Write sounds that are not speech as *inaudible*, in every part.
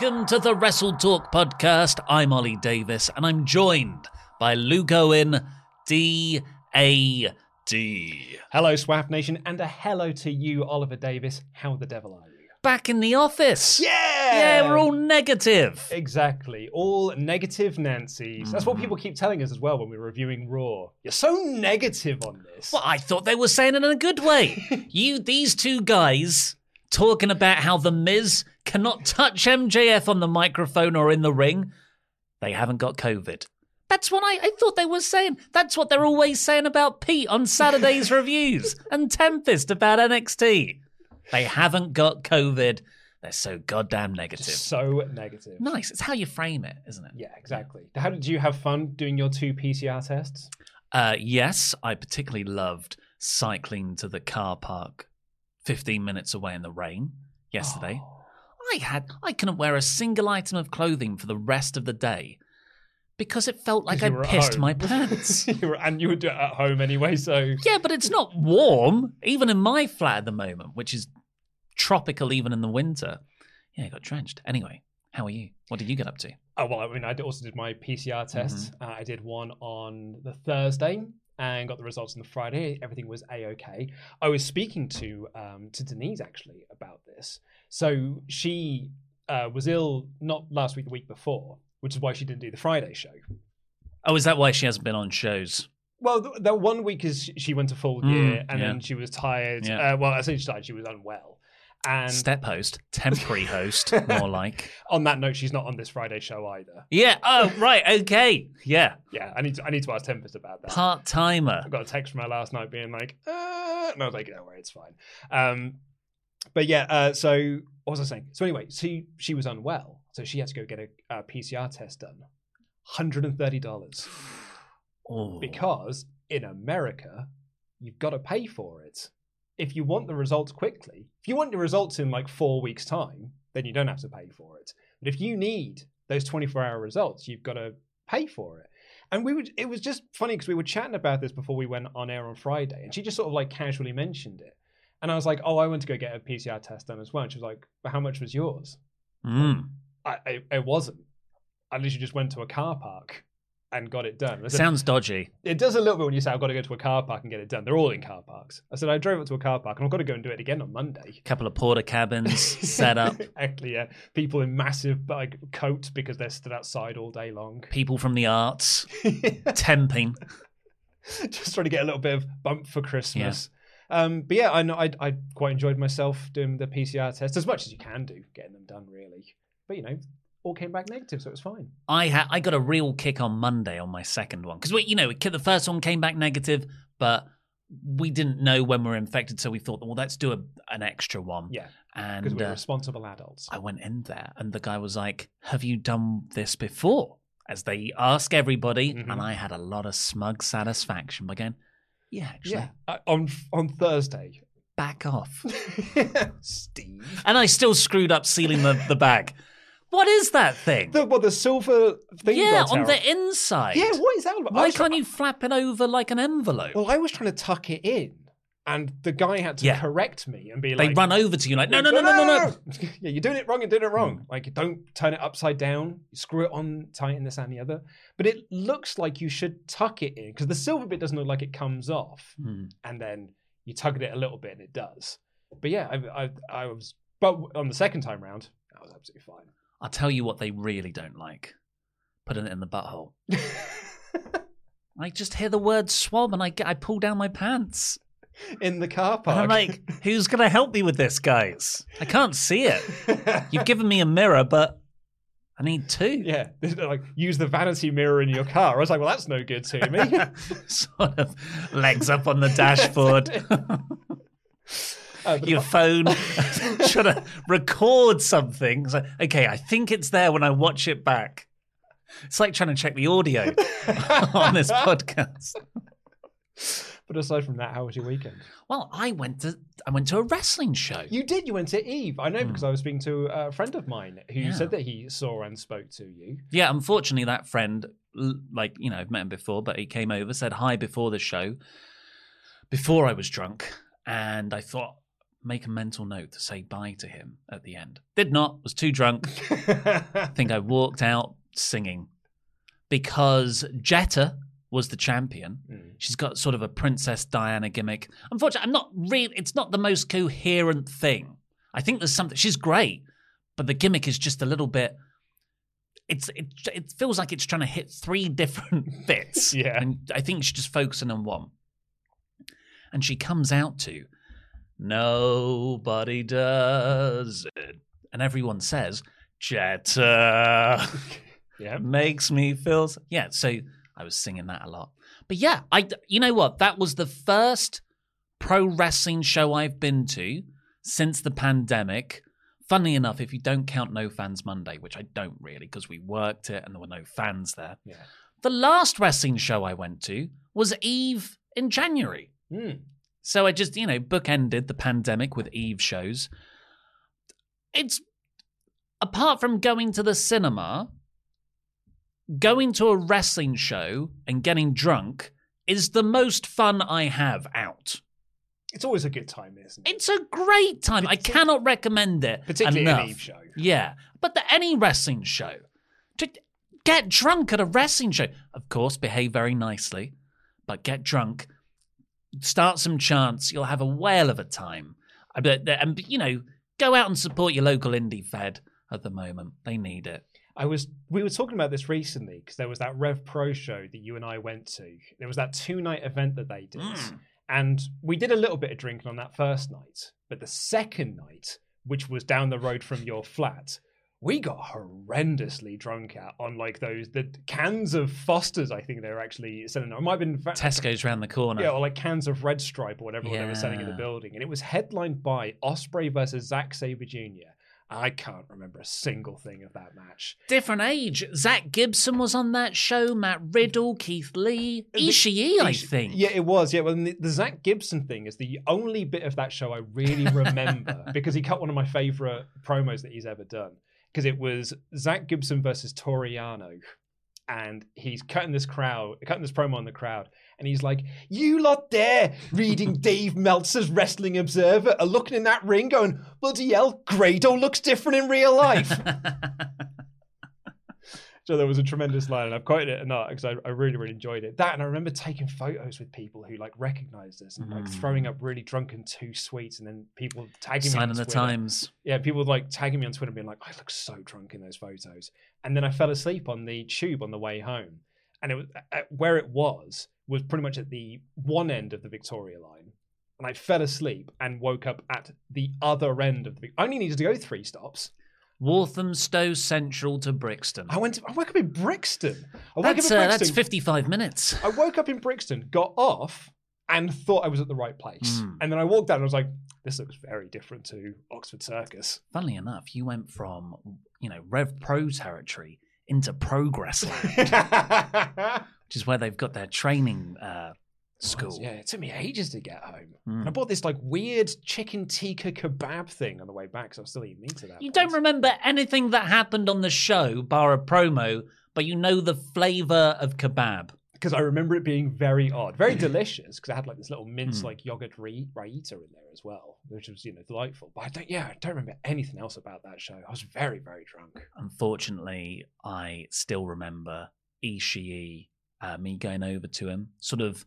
Welcome to the Wrestle Talk podcast. I'm Ollie Davis and I'm joined by Luke Owen, D A D. Hello, Swap Nation, and a hello to you, Oliver Davis. How the devil are you? Back in the office. Yeah! Yeah, we're all negative. Exactly. All negative Nancy's. That's Mm. what people keep telling us as well when we're reviewing Raw. You're so negative on this. Well, I thought they were saying it in a good way. *laughs* you, these two guys, talking about how The Miz cannot touch MJF on the microphone or in the ring, they haven't got COVID. That's what I, I thought they were saying. That's what they're always saying about Pete on Saturday's *laughs* reviews and Tempest about NXT. They haven't got COVID. They're so goddamn negative. So negative. Nice. It's how you frame it, isn't it? Yeah, exactly. How did you have fun doing your two PCR tests? Uh, yes, I particularly loved cycling to the car park 15 minutes away in the rain yesterday. Oh. I had I couldn't wear a single item of clothing for the rest of the day because it felt like I you were at pissed my *laughs* pants. You were- and you would do it at home anyway, so. yeah, but it's not warm even in my flat at the moment, which is tropical even in the winter. Yeah, I got drenched. Anyway, how are you? What did you get up to? Oh, well, I mean, I also did my PCR test. Mm-hmm. Uh, I did one on the Thursday and got the results on the Friday. Everything was a okay. I was speaking to um, to Denise actually about this. So she uh, was ill not last week, the week before, which is why she didn't do the Friday show. Oh, is that why she hasn't been on shows? Well, th- that one week is she went to full Mm, gear and yeah. then she was tired. Yeah. Uh, well, I say she tired; she was unwell. And Step host, temporary host, *laughs* more like. on that note, she's not on this Friday show either. Yeah. Oh, right. Okay. Yeah. Yeah, I need to, I need to ask Tempest about that. Part timer. I got a text from her last night being like, uh, and I was like, don't worry, it's fine. Um, but yeah, uh, so what was I saying? So anyway, she she was unwell, so she had to go get a, a PCR test done, hundred and thirty dollars, Oh. because in America you've got to pay for it. If you want the results quickly, if you want the results in like four weeks' time, then you don't have to pay for it. But if you need those twenty-four hour results, you've got to pay for it. And we would it was just funny because we were chatting about this before we went on air on Friday, and she just sort of like casually mentioned it. And I was like, "Oh, I went to go get a PCR test done as well." And she was like, "But how much was yours?" Mm. I, I it wasn't. I literally just went to a car park and got it done. Said, Sounds dodgy. it does a little bit when you say I've got to go to a car park and get it done. They're all in car parks. I said I drove up to a car park and I've got to go and do it again on Monday. A couple of Portakabins *laughs* set up. Actually, yeah, people in massive like coats because they're stood outside all day long. People from the arts *laughs* temping. just trying to get a little bit of bump for Christmas. Um, but yeah, I know I, I quite enjoyed myself doing the PCR test as much as you can do, getting them done really. But you know, all came back negative, so it was fine. I had I got a real kick on Monday on my second one because we you know the first one came back negative, but we didn't know when we were infected, so we thought, well, let's do a, an extra one. Yeah, and because we're uh, responsible adults. I went in there, and the guy was like, "Have you done this before?" As they ask everybody, Mhm. and I had a lot of smug satisfaction by going, "Yeah, actually." Yeah, uh, on on Thursday, back off. *laughs* Steve. And I still screwed up sealing the, the bag. What is that thing? The, what, the silver thing? yeah, on the inside. Yeah, what is that all about? Why can't you flap it over like an envelope? Well, I was trying to tuck it in, and the guy had to Yeah. correct me and be like, they run over to you like, no, no, no, no, no, no. *laughs* yeah, you're doing it wrong. You're doing it wrong. Like, don't turn it upside down. You screw it on tight in this and the other. But it looks like you should tuck it in because the silver bit doesn't look like it comes off, Hmm. and then you tug at it a little bit and it does. But yeah, I, I, I was. But on the second time round, that was absolutely fine. I'll tell you what they really don't like. Putting it in the butthole. *laughs* I just hear the word swab and I get, I pull down my pants. in the car And park. I'm like, who's going to help me with this, guys? I can't see it. *laughs* You've given me a mirror, but I need two. yeah, like use the vanity mirror in your car. I was like, well, that's no good to me. *laughs* sort of legs up on the dashboard. But *laughs* Your phone *laughs* trying to record something. It's like, okay, I think it's there when I watch it back. It's like trying to check the audio *laughs* on this podcast. But aside from that, how was your weekend? Well, I went to I went to a wrestling show. You did. You went to Eve. I know hmm. because I was speaking to a friend of mine who. Yeah. said that he saw and spoke to you. Yeah, unfortunately, that friend, like you know, I've met him before, but he came over, said hi before the show, before I was drunk, and I thought make a mental note to say bye to him at the end. Did not. Was too drunk. *laughs* I think I walked out singing because Jetta was the champion. Mm. She's got sort of a Princess Diana gimmick. Unfortunately, I'm not really. It's not the most coherent thing. I think there's something. She's great, but the gimmick is just a little bit. It's it. It feels like it's trying to hit three *laughs* different bits. Yeah. and I think she's just focusing on one. And she comes out to, nobody does it, and everyone says, Jetta *laughs* Yeah. makes me feel yeah so i was singing that a lot but yeah i you know what that was the first pro wrestling show i've been to since the pandemic funnily enough if you don't count no fans monday which i don't really because we worked it and there were no fans there Yeah. the last wrestling show i went to was eve in january Mm. So I just, you know, bookended the pandemic with Eve shows. It's apart from going to the cinema, going to a wrestling show and getting drunk is the most fun I have out. It's always a good time, isn't it? It's a great time. I cannot recommend it Particularly enough. an Eve show. Yeah, but the, any wrestling show, to get drunk at a wrestling show, of course, behave very nicely, but get drunk, start some chants, you'll have a whale of a time. I bet, that- and you know, go out and support your local indie fed at the moment. They need it. I was we were talking about this recently because there was that Rev Pro show that you and I went to. There was that two night event that they did. Mm. And we did a little bit of drinking on that first night. But the second night, which was down the road from your flat, we got horrendously drunk at on like those the cans of Foster's, I think they were actually selling. It might have been Tesco's round the corner. Yeah, or like cans of Red Stripe or whatever they were selling in the building. And it was headlined by Ospreay versus Zack Sabre Jr. I can't remember a single thing of that match. Different age. Zack Gibson was on that show. Matt Riddle, Keith Lee, uh, Ishii, I think. Yeah, it was. Yeah, well, the, the Zack Gibson thing is the only bit of that show I really *laughs* remember because he cut one of my favorite promos that he's ever done. Because it was Zack Gibson versus Toriano, and he's cutting this crowd, cutting this promo on the crowd, and he's like, "You lot there reading *laughs* Dave Meltzer's Wrestling Observer are looking in that ring, going, bloody hell, Grado looks different in real life." *laughs* So there was a tremendous line, and I've quoted it enough because I, I really, really enjoyed it. That, and I remember taking photos with people who like recognized us and like Mm. throwing up really drunken two sweets, and then people tagging me Sign on of the Twitter. times. Yeah, people like tagging me on Twitter, being like, "I look so drunk in those photos," and then I fell asleep on the tube on the way home, and it was at where it was was pretty much at the one end of the Victoria line, and I fell asleep and woke up at the other end of the. I only needed to go three stops. Walthamstow Central to Brixton. I went. To, I woke up in Brixton. I woke That's, up in uh, Brixton. that's 55 minutes. I woke up in Brixton, got off, and thought I was at the right place. Hmm. And then I walked down and I was like, this looks very different to Oxford Circus. Funnily enough, you went from, you know, Rev Pro territory into Progress Land, *laughs* which is where they've got their training uh, school. Yeah, it took me ages to get home. Mm. And I bought this like weird chicken tikka kebab thing on the way back because I was still eating meat at that You point. don't remember anything that happened on the show, bar a promo, but you know the flavour of kebab. because I remember it being very odd, very *laughs* delicious because I had like this little mince Mm. like yogurt re- raita in there as well, which was you know delightful. But I don't, yeah, I don't remember anything else about that show. I was very very drunk. Unfortunately, I still remember Ishii, uh, me going over to him, sort of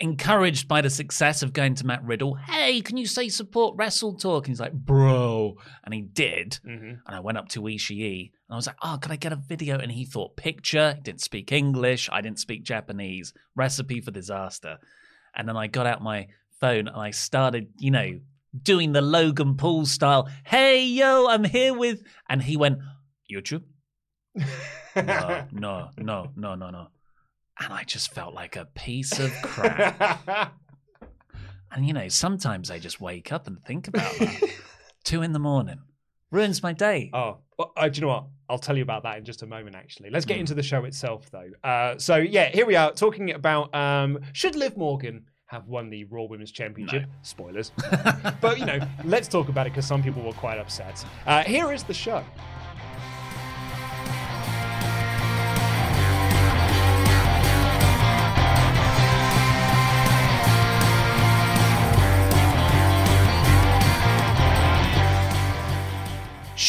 encouraged by the success of going to Matt Riddle. Hey, can you say support Wrestle Talk? And he's like, bro. And he did. Mm-hmm. And I went up to Ishii and I was like, oh, can I get a video? And he thought picture. He didn't speak English. I didn't speak Japanese. Recipe for disaster. And then I got out my phone and I started, you know, doing the Logan Paul style. Hey, yo, I'm here with. And he went, YouTube? *laughs* No, no, no, no, no, no. And I just felt like a piece of crap. *laughs* and, you know, sometimes I just wake up and think about that. *laughs* Two in the morning. Ruins my day. Oh, well, uh, do you know what? I'll tell you about that in just a moment. Actually, let's get Mm. into the show itself, though. Uh, so yeah, here we are talking about um, should Liv Morgan have won the Raw Women's Championship? Spoilers, *laughs* but you know, let's talk about it because some people were quite upset. Uh, here is the show.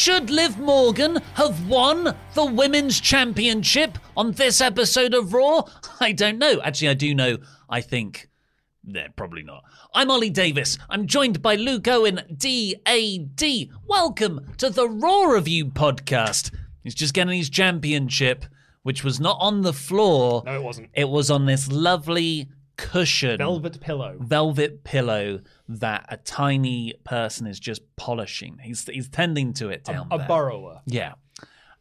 Should Liv Morgan have won the Women's Championship on this episode of Raw? I don't know. Actually, I do know. I think. No, probably not. I'm Ollie Davis. I'm joined by Luke Owen, DAD. Welcome to the Raw Review podcast. He's just getting his championship, which was not on the floor. No, it wasn't. It was on this lovely cushion Velvet pillow. velvet pillow that a tiny person is just polishing. He's he's tending to it down A there. borrower. yeah.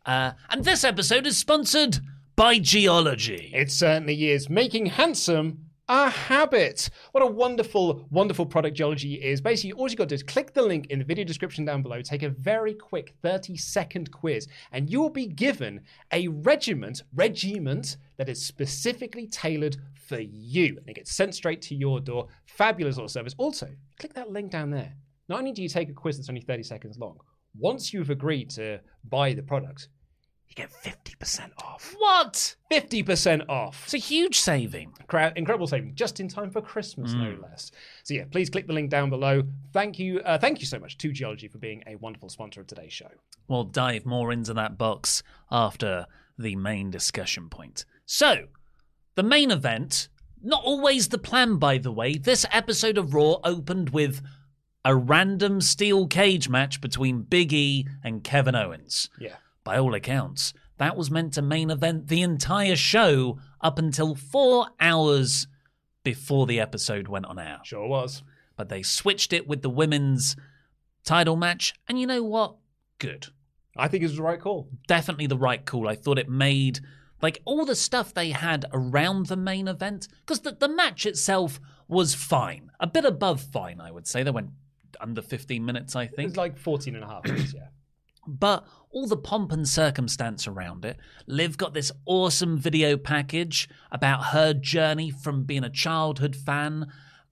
Uh, and this episode is sponsored by Geologie. It certainly is. Making handsome a habit. What a wonderful, wonderful product Geologie is. Basically, all you got to do is click the link in the video description down below, take a very quick 30 second quiz, and you will be given a regiment, regiment that is specifically tailored for you. And it gets sent straight to your door. Fabulous little service. Also, click that link down there. Not only do you take a quiz that's only 30 seconds long, once you've agreed to buy the product, you get 50% off. What? 50% off. It's a huge saving. Cra- incredible saving just in time for Christmas, no less. So yeah, please click the link down below. Thank you, uh, thank you so much to Geologie for being a wonderful sponsor of today's show. We'll dive more into that box after the main discussion point. So, the main event, not always the plan, by the way. This episode of Raw opened with a random steel cage match between Big E and Kevin Owens. Yeah, By all accounts, that was meant to main event the entire show up until four hours before the episode went on air sure was. but they switched it with the women's title match. And you know what? Good. I think it was the right call. Definitely the right call. I thought it made like all the stuff they had around the main event because the, the match itself was fine, a bit above fine, I would say. They went under 15 minutes, I It think. was like 14 and a half minutes, yeah. But all the pomp and circumstance around it. Liv got this awesome video package about her journey from being a childhood fan.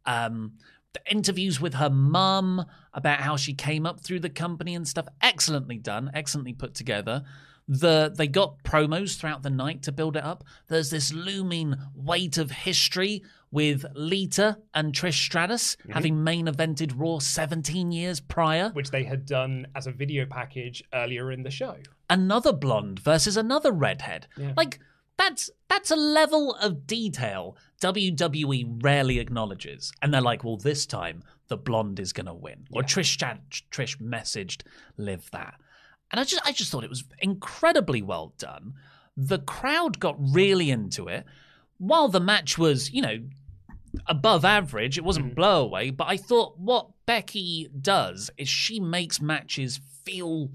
Um, the interviews with her mum about how she came up through the company and stuff. Excellently done, excellently put together. The they got promos throughout the night to build it up. There's this looming weight of history with Lita and Trish Stratus mm-hmm. having main evented Raw 17 years prior. Which they had done as a video package earlier in the show. another blonde versus another redhead. Yeah. Like that's that's a level of detail WWE rarely acknowledges. And they're like, well, this time the blonde is gonna win. Or Trish Trish messaged Liv that. And I just I just thought it was incredibly well done. The crowd got really into it. While the match was, you know, above average, it wasn't mm. blow away, but I thought what Becky does is she makes matches feel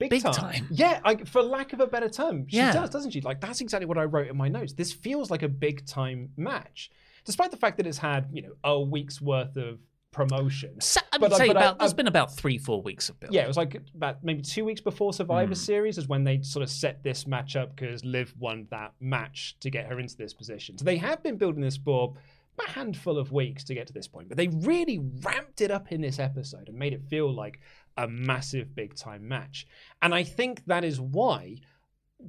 Big, Big time. time. Yeah, I, for lack of a better term, she Yeah. does, doesn't she? Like that's exactly what I wrote in my notes. This feels like a big time match, despite the fact that it's had you know a week's worth of promotion. So, I But, would like, say but I- there's I- been about three, four weeks of build. Yeah, it was like about maybe two weeks before Survivor Hmm. Series is when they sort of set this match up because Liv won that match to get her into this position. So they have been building this for a handful of weeks to get to this point, but they really ramped it up in this episode and made it feel like a massive big time match. And I think that is why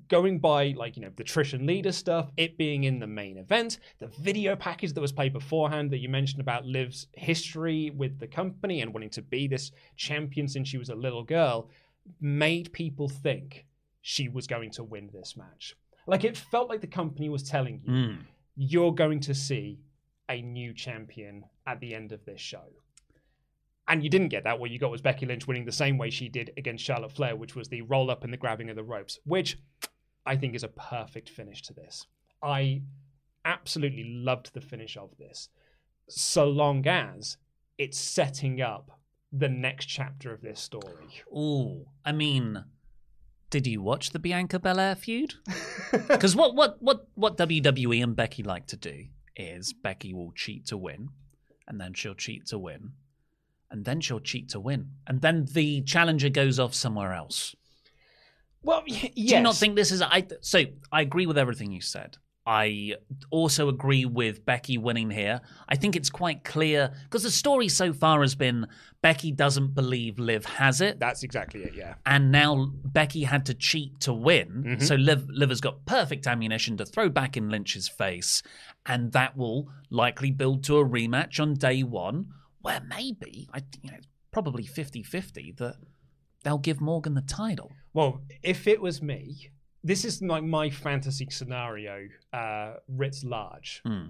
going by like you know the Trish and Lita stuff, it being in the main event, the video package that was played beforehand that you mentioned about Liv's history with the company and wanting to be this champion since she was a little girl, made people think she was going to win this match. Like it felt like the company was telling you, Mm. you're going to see a new champion at the end of this show. And you didn't get that. What you got was Becky Lynch winning the same way she did against Charlotte Flair, which was the roll up and the grabbing of the ropes, which I think is a perfect finish to this. I absolutely loved the finish of this, so long as it's setting up the next chapter of this story. Ooh, I mean, did you watch the Bianca Belair feud? *laughs* Because what, what, what, what WWE and Becky like to do is Becky will cheat to win, and then she'll cheat to win, and then she'll cheat to win, and then the challenger goes off somewhere else. Well, yes. Do you not think this is? I so I agree with everything you said. I also agree with Becky winning here. I think it's quite clear because the story so far has been Becky doesn't believe Liv has it. That's exactly it, yeah. and now Becky had to cheat to win. Mhm. So Liv, Liv has got perfect ammunition to throw back in Lynch's face, and that will likely build to a rematch on day one, where maybe I, you know, probably 50-50 that they'll give Morgan the title. Well, if it was me, this is like my fantasy scenario, uh, writ large. Hmm.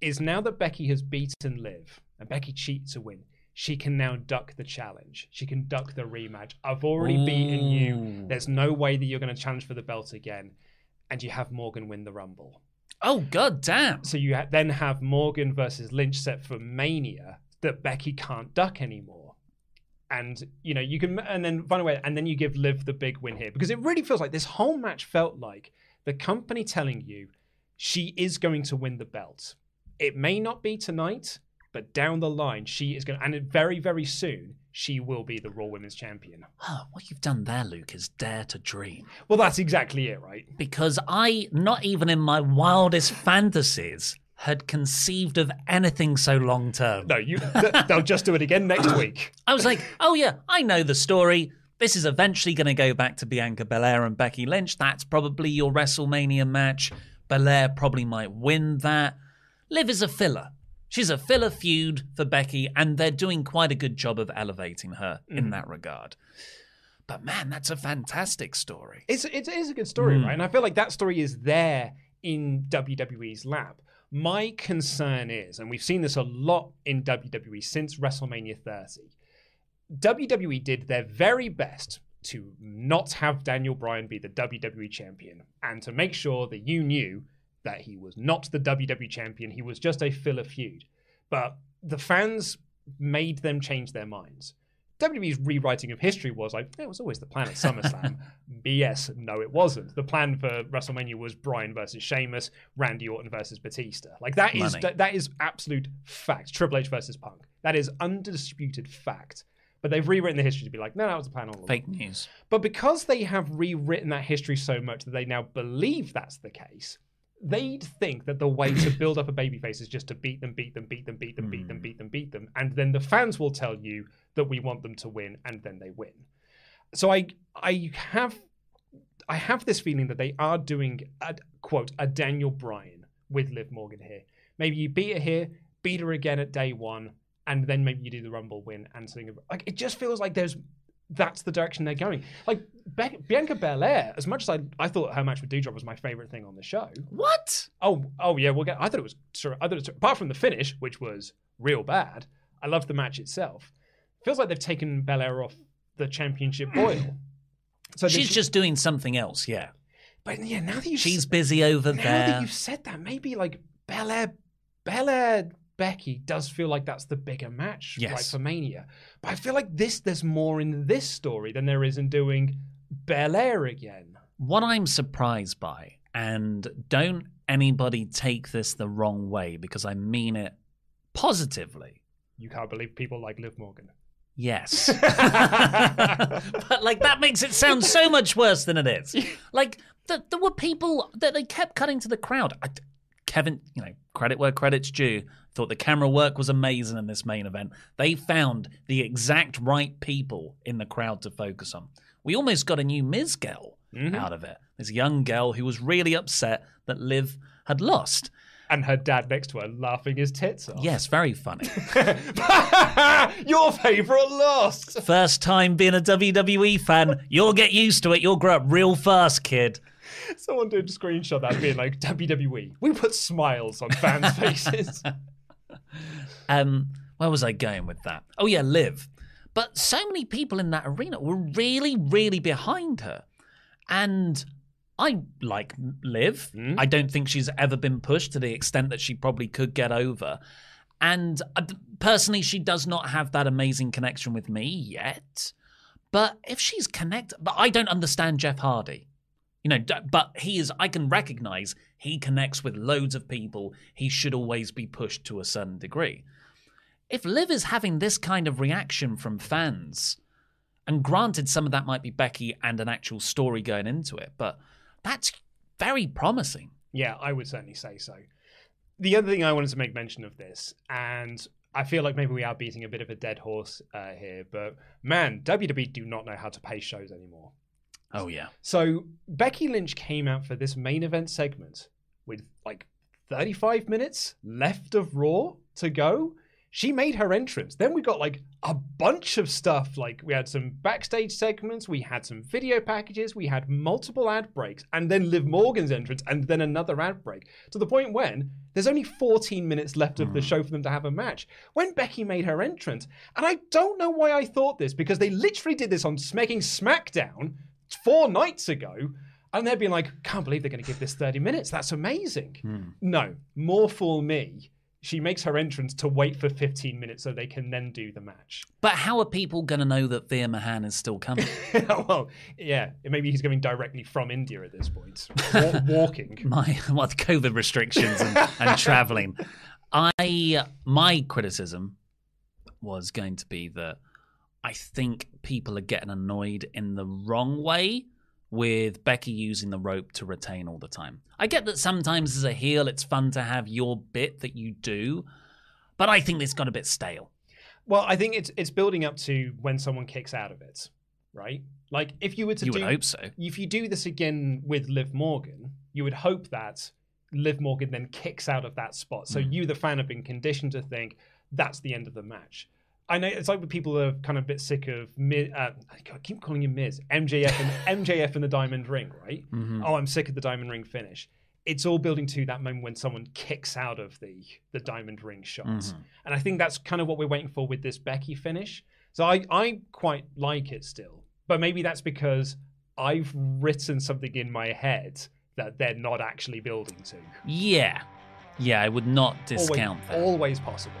Is now that Becky has beaten Liv and Becky cheats to win, she can now duck the challenge. She can duck the rematch. I've already beaten you. There's no way that you're going to challenge for the belt again. And you have Morgan win the Rumble. Oh god damn! So you ha- then have Morgan versus Lynch set for Mania that Becky can't duck anymore. And you know you can, and then find a way, and then you give Liv the big win here because it really feels like this whole match felt like the company telling you she is going to win the belt. It may not be tonight, but down the line she is going, to, and very very soon she will be the Raw Women's Champion. Oh, what you've done there, Luke, is dare to dream. Well, that's exactly it, right? Because I, not even in my wildest fantasies, had conceived of anything so long term. No, you. they'll just do it again next *laughs* week. I was like, oh yeah, I know the story. This is eventually going to go back to Bianca Belair and Becky Lynch. That's probably your WrestleMania match. Belair probably might win that. Liv is a filler. She's a filler feud for Becky, and they're doing quite a good job of elevating her in that regard. But man, that's a fantastic story. It's, it's, it is a good story, Mm. right? And I feel like that story is there in WWE's lap. My concern is, and we've seen this a lot in WWE since WrestleMania 30, WWE did their very best to not have Daniel Bryan be the WWE champion and to make sure that you knew that he was not the WWE champion. He was just a filler feud. But the fans made them change their minds. WWE's rewriting of history was like, it was always the plan at SummerSlam. *laughs* BS, no, it wasn't. The plan for WrestleMania was Bryan versus Sheamus, Randy Orton versus Batista. Like that is Money. that is absolute fact. Triple H versus Punk. That is undisputed fact. But they've rewritten the history to be like, no, that was the plan all along. Fake news. But because they have rewritten that history so much that they now believe that's the case, they'd think that the way to build up a babyface is just to beat them, beat them, beat them, beat them, beat them, hmm. beat them, beat them, and then the fans will tell you that we want them to win, and then they win. So I, I have, I have this feeling that they are doing a quote a Daniel Bryan with Liv Morgan here. Maybe you beat her here, beat her again at day one, and then maybe you do the Rumble win and something. Like it just feels like there's that's the direction they're going. Like Be- Bianca Belair, as much as I, I thought her match with Doudrop was my favorite thing on the show. What? Oh, oh yeah, we'll get. I thought it was. Sure, I thought it was, apart from the finish, which was real bad. I loved the match itself. Feels like they've taken Belair off the championship boil. *clears throat* So She's should- just doing something else, yeah. But yeah, now that you She's busy over now there. that you've said that, maybe like Belair, Belair Becky does feel like that's the bigger match, Yes. right, for Mania. But I feel like this, there's more in this story than there is in doing Belair again. What I'm surprised by, and don't anybody take this the wrong way because I mean it positively. You can't believe people like Liv Morgan. Yes. *laughs* but like that makes it sound so much worse than it is. Like th- there were people that they kept cutting to the crowd. I, Kevin, you know, credit where credit's due. Thought the camera work was amazing in this main event. They found the exact right people in the crowd to focus on. We almost got a new Miz girl Mhm. out of it. This young girl who was really upset that Liv had lost. And her dad next to her laughing his tits off. Yes, very funny. *laughs* Your favourite lost. First time being a WWE fan, you'll get used to it. You'll grow up real fast, kid. Someone did a screenshot that being like WWE. We put smiles on fans' *laughs* faces. Um, where was I going with that? Oh yeah, Liv. But so many people in that arena were really, really behind her, and I like Liv. Hmm? I don't think she's ever been pushed to the extent that she probably could get over. And uh, personally, she does not have that amazing connection with me yet. But if she's connected, but I don't understand Jeff Hardy. You know, but he is, I can recognize he connects with loads of people. He should always be pushed to a certain degree. If Liv is having this kind of reaction from fans, and granted, some of that might be Becky and an actual story going into it, but that's very promising. Yeah, I would certainly say so. The other thing I wanted to make mention of this, and I feel like maybe we are beating a bit of a dead horse uh, here, but man, WWE do not know how to pay shows anymore. Oh, yeah. So Becky Lynch came out for this main event segment with like 35 minutes left of Raw to go. She made her entrance. Then we got like a bunch of stuff. Like we had some backstage segments, we had some video packages, we had multiple ad breaks, and then Liv Morgan's entrance, and then another ad break. To the point when there's only 14 minutes left of the hmm. show for them to have a match. When Becky made her entrance, and I don't know why I thought this because they literally did this on making SmackDown four nights ago. And they're being like, can't believe they're going to give this 30 minutes. That's amazing. Hmm. No, more fool me. She makes her entrance to wait for 15 minutes so they can then do the match. But how are people going to know that Veer Mahaan is still coming? *laughs* well, yeah, maybe he's coming directly from India at this point, *laughs* Wa- walking. my well, the COVID restrictions and, and *laughs* traveling. I my criticism was going to be that I think people are getting annoyed in the wrong way with Becky using the rope to retain all the time. I get that sometimes as a heel it's fun to have your bit that you do, but I think this got a bit stale. Well, I think it's it's building up to when someone kicks out of it, right? Like if you were to You do, would hope so. if you do this again with Liv Morgan, you would hope that Liv Morgan then kicks out of that spot. So hmm. you, the fan, have been conditioned to think that's the end of the match. I know it's like people are kind of a bit sick of Miz, uh, I keep calling him Miz, MJF and *laughs* MJF and the Diamond Ring, right? Oh, I'm sick of the Diamond Ring finish. It's all building to that moment when someone kicks out of the the Diamond Ring shot, and I think that's kind of what we're waiting for with this Becky finish. So I I quite like it still, but maybe that's because I've written something in my head that they're not actually building to. Yeah. Yeah, I would not Always, discount that. always possible.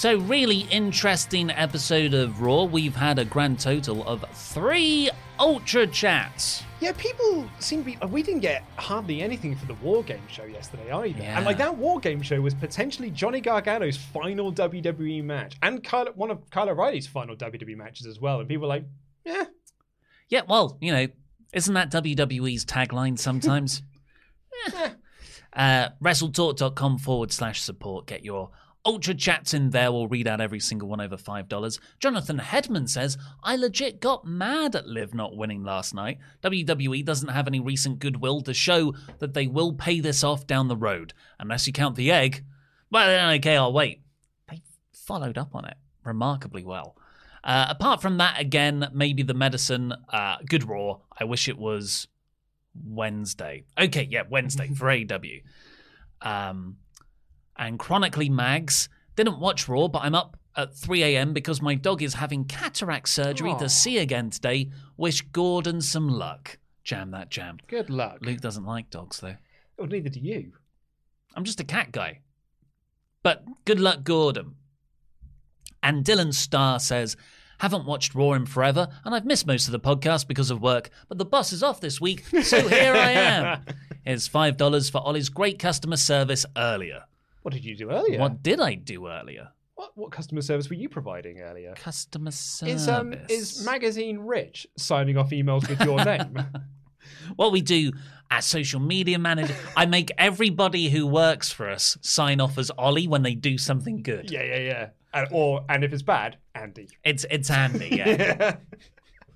So, really interesting episode of Raw. We've had a grand total of three Ultra Chats. Yeah, people seem to be. We didn't get hardly anything for the War Game show yesterday either. Yeah. And like that War Game show was potentially Johnny Gargano's final WWE match and Kyle, one of Kyle O'Reilly's final WWE matches as well. And people were like, yeah, Yeah, well, you know, isn't that WWE's tagline sometimes? *laughs* Eh. uh, WrestleTalk.com forward slash support. Get your Ultra chats in there. We'll read out every single one over $5. Jonathan Hedman says, I legit got mad at Liv not winning last night. WWE doesn't have any recent goodwill to show that they will pay this off down the road. Unless you count the egg. Well, okay, I'll wait. They followed up on it remarkably well. Uh, apart from that, again, maybe the medicine, uh, good raw. I wish it was Wednesday. Okay, yeah, Wednesday for AEW. Um, and chronically mags. Didn't watch raw but i'm up at 3 a.m because my dog is having cataract surgery to see again today. Wish gordon some luck. Jam that jam. Good luck. luke doesn't like dogs though. Well, neither do you. i'm just a cat guy. But good luck gordon. And dylan starr says haven't watched raw in forever and i've missed most of the podcast because of work but the bus is off this week so here i am. *laughs* Here's five dollars for ollie's great customer service earlier What did you do earlier? what did i do earlier What, what customer service were you providing earlier? Customer service. Is um is magazine rich signing off emails with your name? *laughs* what we do as social media manager. I make everybody who works for us sign off as Ollie when they do something good. yeah, yeah, yeah. And, or and if it's bad, Andy. It's it's handy. Yeah.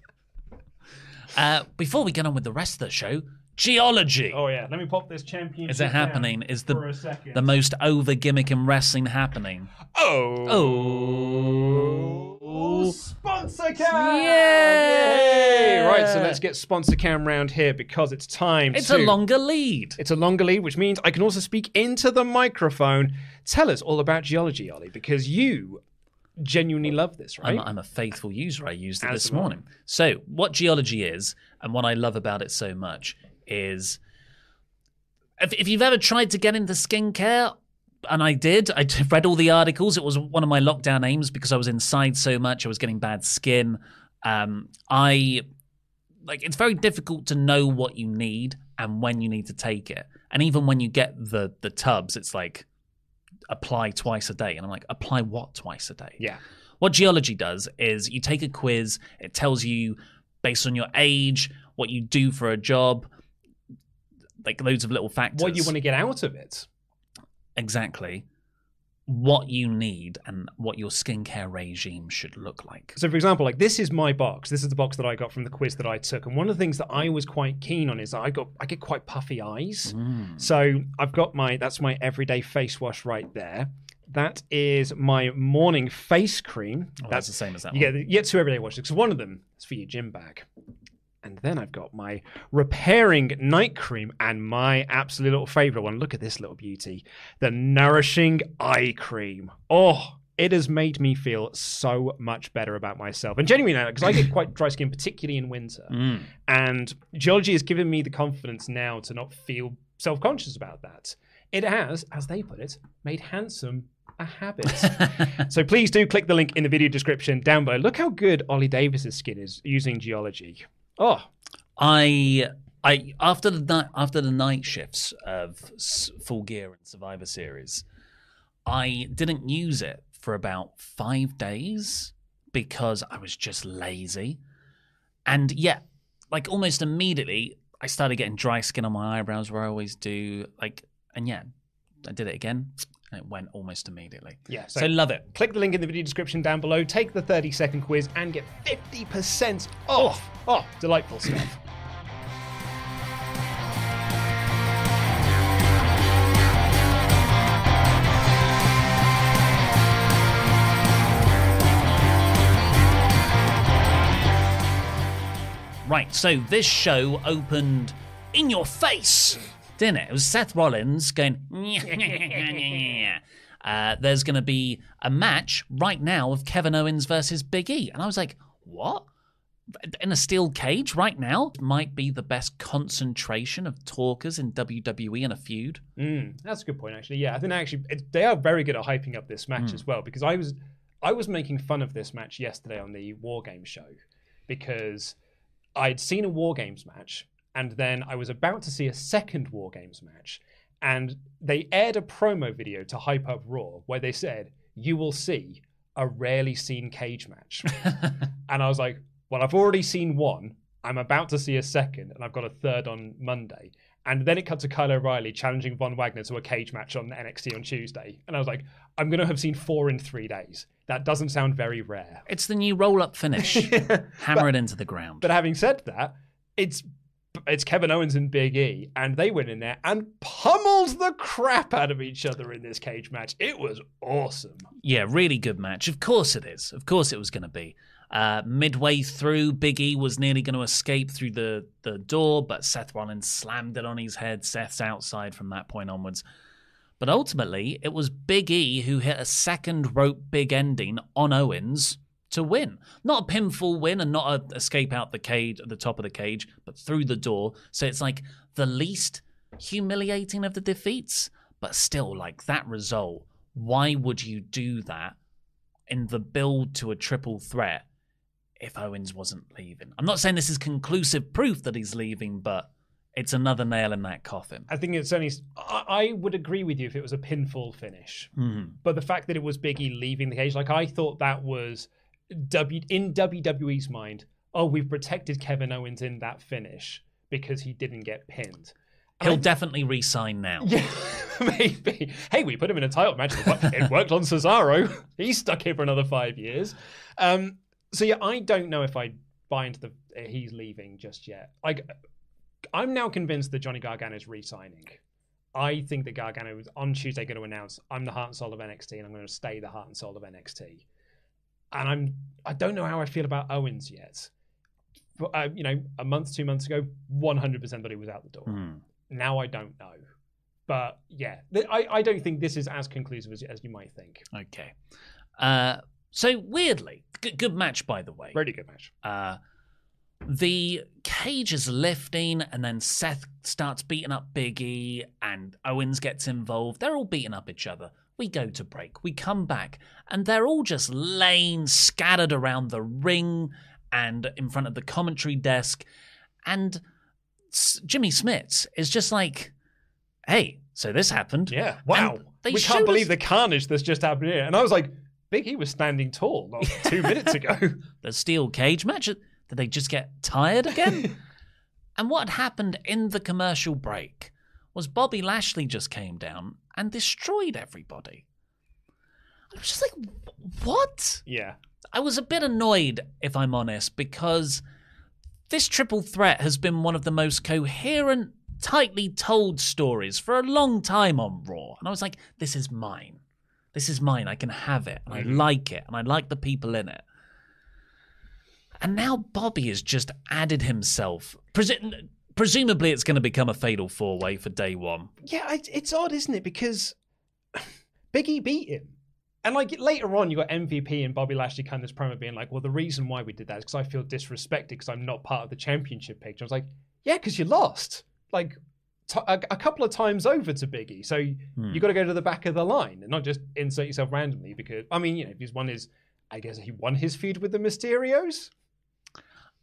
*laughs* uh, before we get on with the rest of the show, Geologie. Oh yeah, let me pop this championship. Is it down happening? Is the for a second. the most over gimmick in wrestling happening? oh Oh. sponsor cam! Yay! Right, so let's get sponsor cam round here because it's time. It's to... a longer lead. It's a longer lead, which means I can also speak into the microphone. Tell us all about Geologie, Ollie, because you genuinely love this, right? I'm, I'm a faithful user. I used it As this morning. So, what Geologie is, and what I love about it so much, is if, if you've ever tried to get into skincare, and I did, I *laughs* read all the articles. It was one of my lockdown aims because I was inside so much. I was getting bad skin. Um, I like it's very difficult to know what you need and when you need to take it. And even when you get the the tubs, it's like apply twice a day, and I'm like, apply what twice a day? yeah. What Geologie does is you take a quiz, it tells you based on your age, what you do for a job, like loads of little factors. What you want to get out of it. exactly what you need and what your skincare regime should look like. So, for example, like this is my box. This is the box that I got from the quiz that I took, and one of the things that I was quite keen on is I got I get quite puffy eyes. Mm. So I've got my that's my everyday face wash right there. That is my morning face cream. Oh, that's the same as that You one. get you get two everyday washes because one of them is for your gym bag. And then I've got my repairing night cream and my absolute little favorite one. Look at this little beauty. The nourishing eye cream. Oh, it has made me feel so much better about myself. And genuinely, because I get quite dry skin, particularly in winter. *laughs* Mm. And Geologie has given me the confidence now to not feel self conscious about that. It has, as they put it, made handsome a habit. *laughs* so please do click the link in the video description down below. Look how good Ollie Davis's skin is using Geologie. Oh, I I after the night after the night shifts of Full Gear and Survivor Series, I didn't use it for about five days because I was just lazy. And yeah, like almost immediately, I started getting dry skin on my eyebrows where I always do. Like, and yeah, I did it again and it went almost immediately. Yeah, So, so- love it. Click the link in the video description down below, take the 30 second quiz, and get 50% off. Oh, oh, delightful stuff. *clears throat* Right, so this show opened in your face, didn't it? It was Seth Rollins going, *laughs* uh, there's going to be a match right now of Kevin Owens versus Big E. And I was like, what? In a steel cage right now? Might be the best concentration of talkers in WWE in a feud. Mm, that's a good point, actually. Yeah, I think actually it, they are very good at hyping up this match as well. Because I was, I was making fun of this match yesterday on the War Games show because I'd seen a War Games match and then I was about to see a second War Games match, and they aired a promo video to hype up Raw where they said, "You will see a rarely seen cage match," *laughs* and I was like, "Well, I've already seen one. I'm about to see a second, and I've got a third on Monday." And then it cut to Kyle O'Reilly challenging Von Wagner to a cage match on NXT on Tuesday, and I was like, "I'm going to have seen four in three days. That doesn't sound very rare." It's the new roll up finish. *laughs* Hammer it into the ground. But having said that, it's it's Kevin Owens and Big E, and they went in there and pummeled the crap out of each other in this cage match. It was awesome. Yeah, really good match. Of course it is. Of course it was going to be. Uh, midway through, Big E was nearly going to escape through the, the door, but Seth Rollins slammed it on his head. Seth's outside from that point onwards. But ultimately, it was Big E who hit a second rope big ending on Owens to win. Not a pinfall win and not a escape out the cage at the top of the cage, but through the door. So it's like the least humiliating of the defeats, but still like that result. Why would you do that in the build to a triple threat if Owens wasn't leaving? I'm not saying this is conclusive proof that he's leaving, but it's another nail in that coffin. I think it's only. I, I would agree with you if it was a pinfall finish, Mhm. but the fact that it was Big E leaving the cage, like I thought that was W in WWE's mind. Oh, we've protected Kevin Owens in that finish because he didn't get pinned. He'll I- definitely resign now. *laughs* Yeah, *laughs* maybe. Hey, we put him in a title match. It worked on Cesaro. *laughs* He's stuck here for another five years. Um, so yeah, I don't know if I buy into the uh, he's leaving just yet. Like, I'm now convinced that Johnny Gargano is re-signing. I think that Gargano is on Tuesday going to announce I'm the heart and soul of NXT, and I'm going to stay the heart and soul of NXT. And I'm I don't know how I feel about Owens yet. But, uh, you know, a month, two months ago, 100% that he was out the door. Hmm. Now I don't know. But yeah, I, I don't think this is as conclusive as, as you might think. Okay. Uh, so weirdly, g- good match by the way. Really good match. Uh, the cage is lifting, and then Seth starts beating up Big E, and Owens gets involved. They're all beating up each other. We go to break. We come back, and they're all just laying scattered around the ring and in front of the commentary desk. And S- Jimmy Smith is just like, hey, so this happened. Yeah. Wow. We can't believe us- the carnage that's just happened here. And I was like, Big E was standing tall not *laughs* two minutes ago. *laughs* the steel cage match. Did they just get tired again? *laughs* and what happened in the commercial break was Bobby Lashley just came down and destroyed everybody. I was just like, what? yeah. I was a bit annoyed, if I'm honest, because this triple threat has been one of the most coherent, tightly told stories for a long time on Raw. And I was like, this is mine. This is mine. I can have it. And I mm-hmm. like it. And I like the people in it. And now Bobby has just added himself. Presu- presumably, it's going to become a fatal four way for day one. Yeah, it's odd, isn't it? Because *sighs* Big E beat him. And like later on, you got MVP and Bobby Lashley kind of this promo being like, "Well, the reason why we did that is because I feel disrespected because I'm not part of the championship picture." I was like, "Yeah, because you lost like t- a, a couple of times over to Biggie. So you got to go to the back of the line and not just insert yourself randomly." Because I mean, you know, if one is, I guess he won his feud with the Mysterios.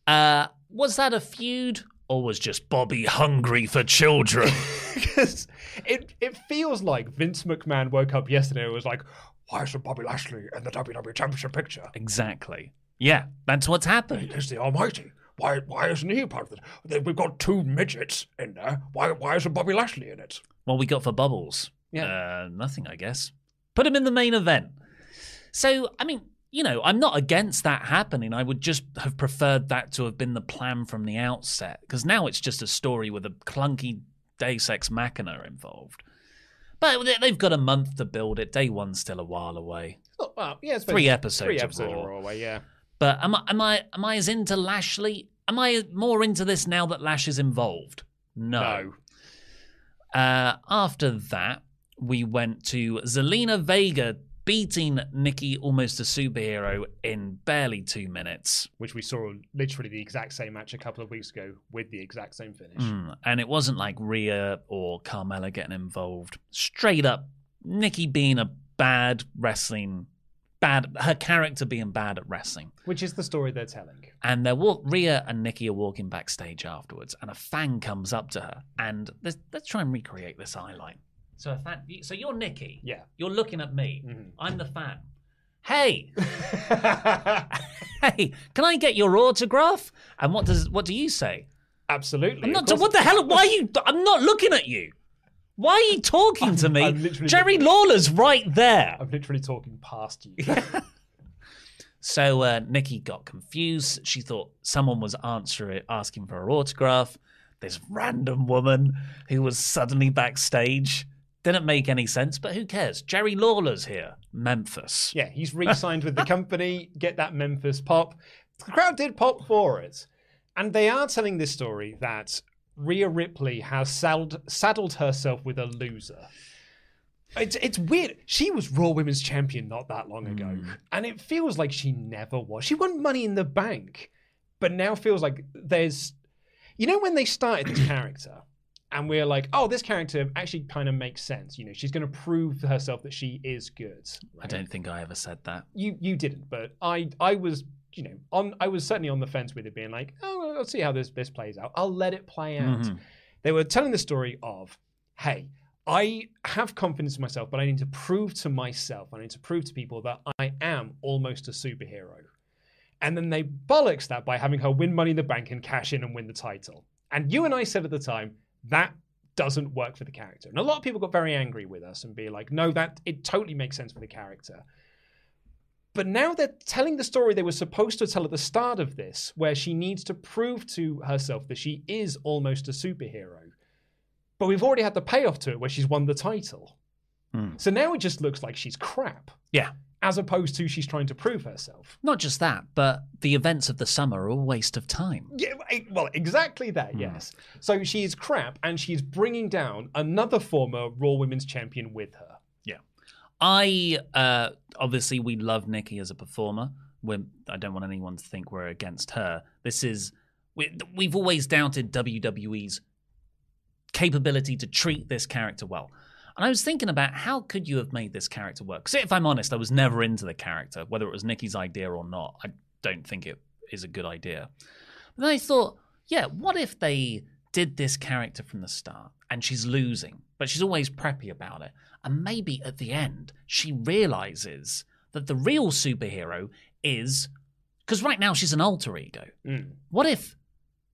Uh, was that a feud? Or was just Bobby hungry for children? *laughs* because it it feels like Vince McMahon woke up yesterday and was like, "Why isn't Bobby Lashley in the WWE Championship picture?" exactly. Yeah, that's what's happened. He's the Almighty. Why, why isn't he part of it? We've got two midgets in there. Why, why isn't Bobby Lashley in it? What we got for Bubbles? Yeah. Uh, nothing, I guess. Put him in the main event. So, I mean, you know, I'm not against that happening. I would just have preferred that to have been the plan from the outset because now it's just a story with a clunky Deus Ex Machina involved. But they- they've got a month to build it. Day one's still a while away. Oh, well, yeah, it's Three episodes Three episodes Raw. away, yeah. But am I, am I am I as into Lashley? Am I more into this now that Lash is involved? No. Uh, after that, we went to Zelina Vega beating Nikki almost a superhero in barely two minutes. Which we saw literally the exact same match a couple of weeks ago with the exact same finish. Mm, and it wasn't like Rhea or Carmella getting involved. Straight up, Nikki being a bad wrestling, bad her character being bad at wrestling. Which is the story they're telling. And they're walk Rhea and Nikki are walking backstage afterwards, and a fan comes up to her, and let's, let's try and recreate this eye line. So a fan, so you're Nikki. Yeah. You're looking at me. Mhm. I'm the fan. Hey, *laughs* hey, can I get your autograph? And what does what do you say? Absolutely. I'm not. course- What the hell? Why are you? I'm not looking at you. Why are you talking to me? I'm Jerry Lawler's right there. I'm literally talking past you. *laughs* So uh, Nikki got confused. She thought someone was answering, asking for her autograph. This random woman who was suddenly backstage didn't make any sense, but who cares? Jerry Lawler's here, Memphis. Yeah, he's re-signed with the *laughs* company. Get that Memphis pop. The crowd did pop for it, and they are telling this story that Rhea Ripley has saddled, saddled herself with a loser. It's it's weird. She was Raw Women's Champion not that long ago, hmm. and it feels like she never was. She won Money in the Bank, but now feels like there's, you know, when they started this character, and we're like, oh, this character actually kind of makes sense. You know, she's going to prove to herself that she is good. I don't think I ever said that. you you didn't, but I I was you know on I was certainly on the fence with it, being like, oh, let's see how this this plays out. I'll let it play out. Mhm. They were telling the story of, hey, I have confidence in myself, but I need to prove to myself, I need to prove to people that I am almost a superhero. And then they bollocks that by having her win Money in the Bank and cash in and win the title. And you and I said at the time that doesn't work for the character. And a lot of people got very angry with us and be like, no, that it totally makes sense for the character. But now they're telling the story they were supposed to tell at the start of this, where she needs to prove to herself that she is almost a superhero. But we've already had the payoff to it where she's won the title. Hmm. So now it just looks like she's crap, Yeah. As opposed to she's trying to prove herself. Not just that, but the events of the summer are a waste of time. Yeah, well, exactly that, yes. So she's crap, and she's bringing down another former Raw Women's Champion with her. Yeah. I uh obviously we love Nikki as a performer. We're, I don't want anyone to think we're against her. This is we, we've always doubted WWE's capability to treat this character well. And I was thinking about how could you have made this character work? Because if I'm honest, I was never into the character, whether it was Nikki's idea or not. I don't think it is a good idea. But then I thought, yeah, what if they did this character from the start and she's losing, but she's always preppy about it? And maybe at the end, she realizes that the real superhero is. Because right now she's an alter ego. Mm. What if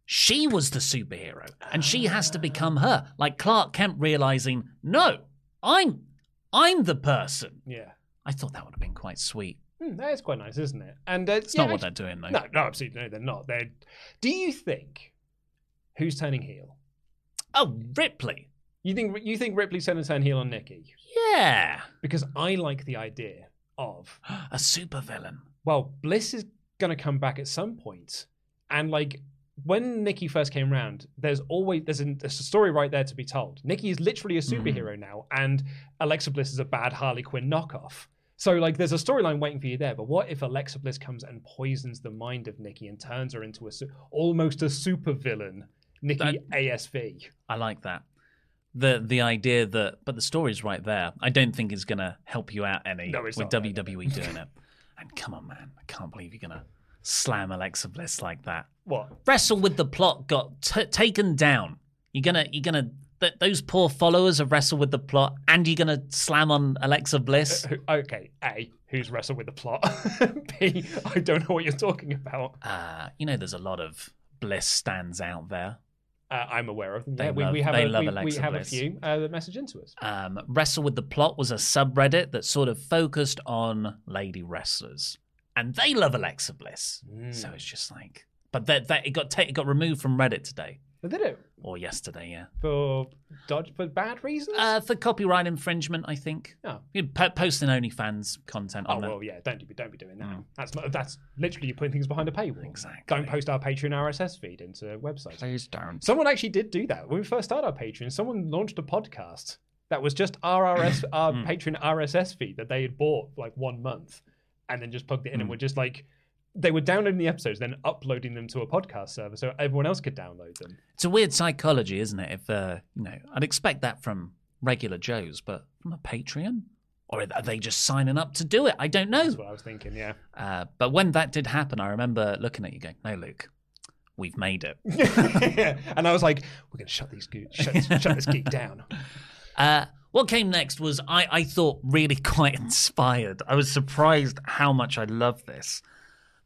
she was the superhero and she has to become her? Like Clark Kent realizing, no, I'm I'm the person. Yeah. I thought that would have been quite sweet. Hmm, that is quite nice, isn't it? And uh, It's not what they're doing though. No, no, absolutely no, they're not. They're. Do you think who's turning heel? Oh, Ripley. You think you think Ripley's going to turn heel on Nikki? Yeah. Because I like the idea of *gasps* A supervillain. well, Bliss is going to come back at some point, and like when Nikki first came around, there's always there's, an, there's a story right there to be told. Nikki is literally a mm-hmm. superhero now, and Alexa Bliss is a bad Harley Quinn knockoff. So like, there's a storyline waiting for you there. But what if Alexa Bliss comes and poisons the mind of Nikki and turns her into a su- almost a supervillain, Nikki That- ASV? I like that. The the idea that but the story's right there. I don't think is gonna help you out any No, it's with not, no, no, WWE doing it. And come on, man. I can't believe you're gonna slam Alexa Bliss like that. What? Wrestle with the plot got t- taken down. You're gonna you're gonna that those poor followers have wrestled with the plot, and you're gonna slam on Alexa Bliss. Who- Okay, A, who's wrestled with the plot? *laughs* B, I don't know what you're talking about. Uh, you know, there's a lot of Bliss stands out there. Uh, I'm aware of them. They yeah, we, love- we have, they a, love we, we have a few uh, that message into us. Um, Wrestle with the Plot was a subreddit that sort of focused on lady wrestlers, and they love Alexa Bliss. Mm. So it's just like, but that that it got ta- it got removed from Reddit today But did it or yesterday, yeah, for dodge for bad reasons? uh, for copyright infringement, I think. oh. You po- posting OnlyFans content Oh on there. well, yeah. Don't be don't be doing that. Mm. That's that's literally you putting things behind a paywall. Exactly. Don't post our Patreon RSS feed into websites. Please don't. Someone actually did do that when we first started our Patreon. Someone launched a podcast that was just our RS, *coughs* our Hmm. Patreon RSS feed that they had bought for like one month, and then just plugged it in, Hmm. and were just like they were downloading the episodes, then uploading them to a podcast server so everyone else could download them. It's a weird psychology, isn't it? If uh, you know, I'd expect that from regular Joes, but from a Patreon, or are they just signing up to do it? I don't know. That's what I was thinking. Yeah. Uh, but when that did happen, I remember looking at you going, "No, Luke, we've made it." yeah. *laughs* and I was like, we're going to shut these go- shut, *laughs* shut this geek down. Uh, what came next was I, I thought really quite *laughs* inspired. I was surprised how much I love this.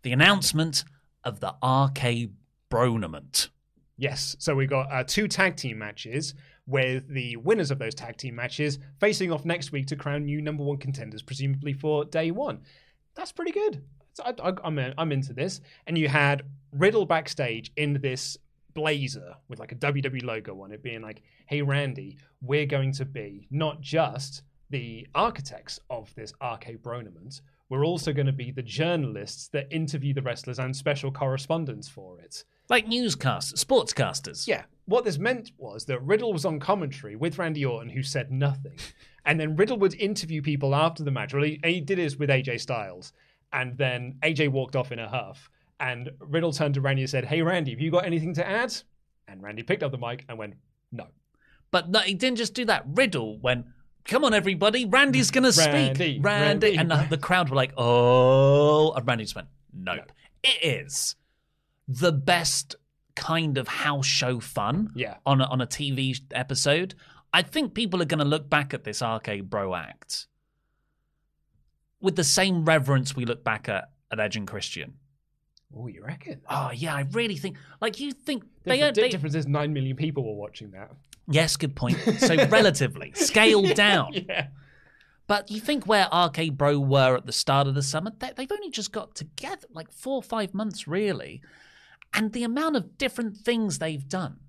The announcement of the RK Bronament. Yes. So we got uh, two tag team matches with the winners of those tag team matches facing off next week to crown new number one contenders, presumably for day one. That's pretty good. I, I, I'm, I'm into this. And you had Riddle backstage in this blazer with like a WWE logo on it, being like, hey, Randy, we're going to be not just the architects of this RK Bronament, we're also going to be the journalists that interview the wrestlers and special correspondents for it. Like newscasters, sportscasters. Yeah. What this meant was that Riddle was on commentary with Randy Orton, who said nothing. *laughs* And then Riddle would interview people after the match. Well, he, he did this with AJ Styles. And then AJ walked off in a huff. And Riddle turned to Randy and said, Hey, Randy, have you got anything to add? And Randy picked up the mic and went, No. But no, he didn't just do that. Riddle went, "Come on, everybody, Randy's going to Randy, speak." Randy, and the, the crowd were like, "Oh!" And Randy just went, "Nope." It is the best kind of house show fun Yeah. on a, on a TV episode. I think people are going to look back at this RK-Bro act with the same reverence we look back at at Edge and Christian. Oh, you reckon? Oh yeah, I really think like you think The they, difference, they difference is 9 million people were watching that. Yes, good point. *laughs* So relatively scaled down. Yeah. But you think where RK-Bro were at the start of the summer, they, they've only just got together, like four or five months, really. And the amount of different things they've done.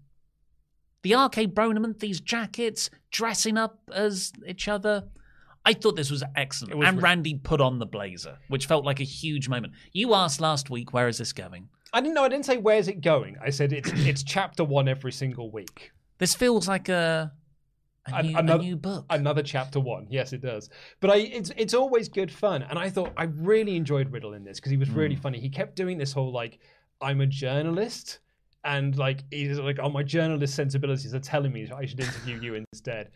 The RK Bronament, these jackets, dressing up as each other. I thought this was excellent. Was and Randy put on the blazer, which felt like a huge moment. You asked last week, where is this going? I didn't know. I didn't say, Where's it going? I said, It's, *clears throat* it's chapter one every single week. This feels like a, a, new, a another- new book. Another chapter one. Yes, it does. But I, it's it's always good fun, and I thought I really enjoyed Riddle in this because he was really hmm. funny. He kept doing this whole like, I'm a journalist, and like he's like, oh, my journalist sensibilities are telling me I should interview you instead.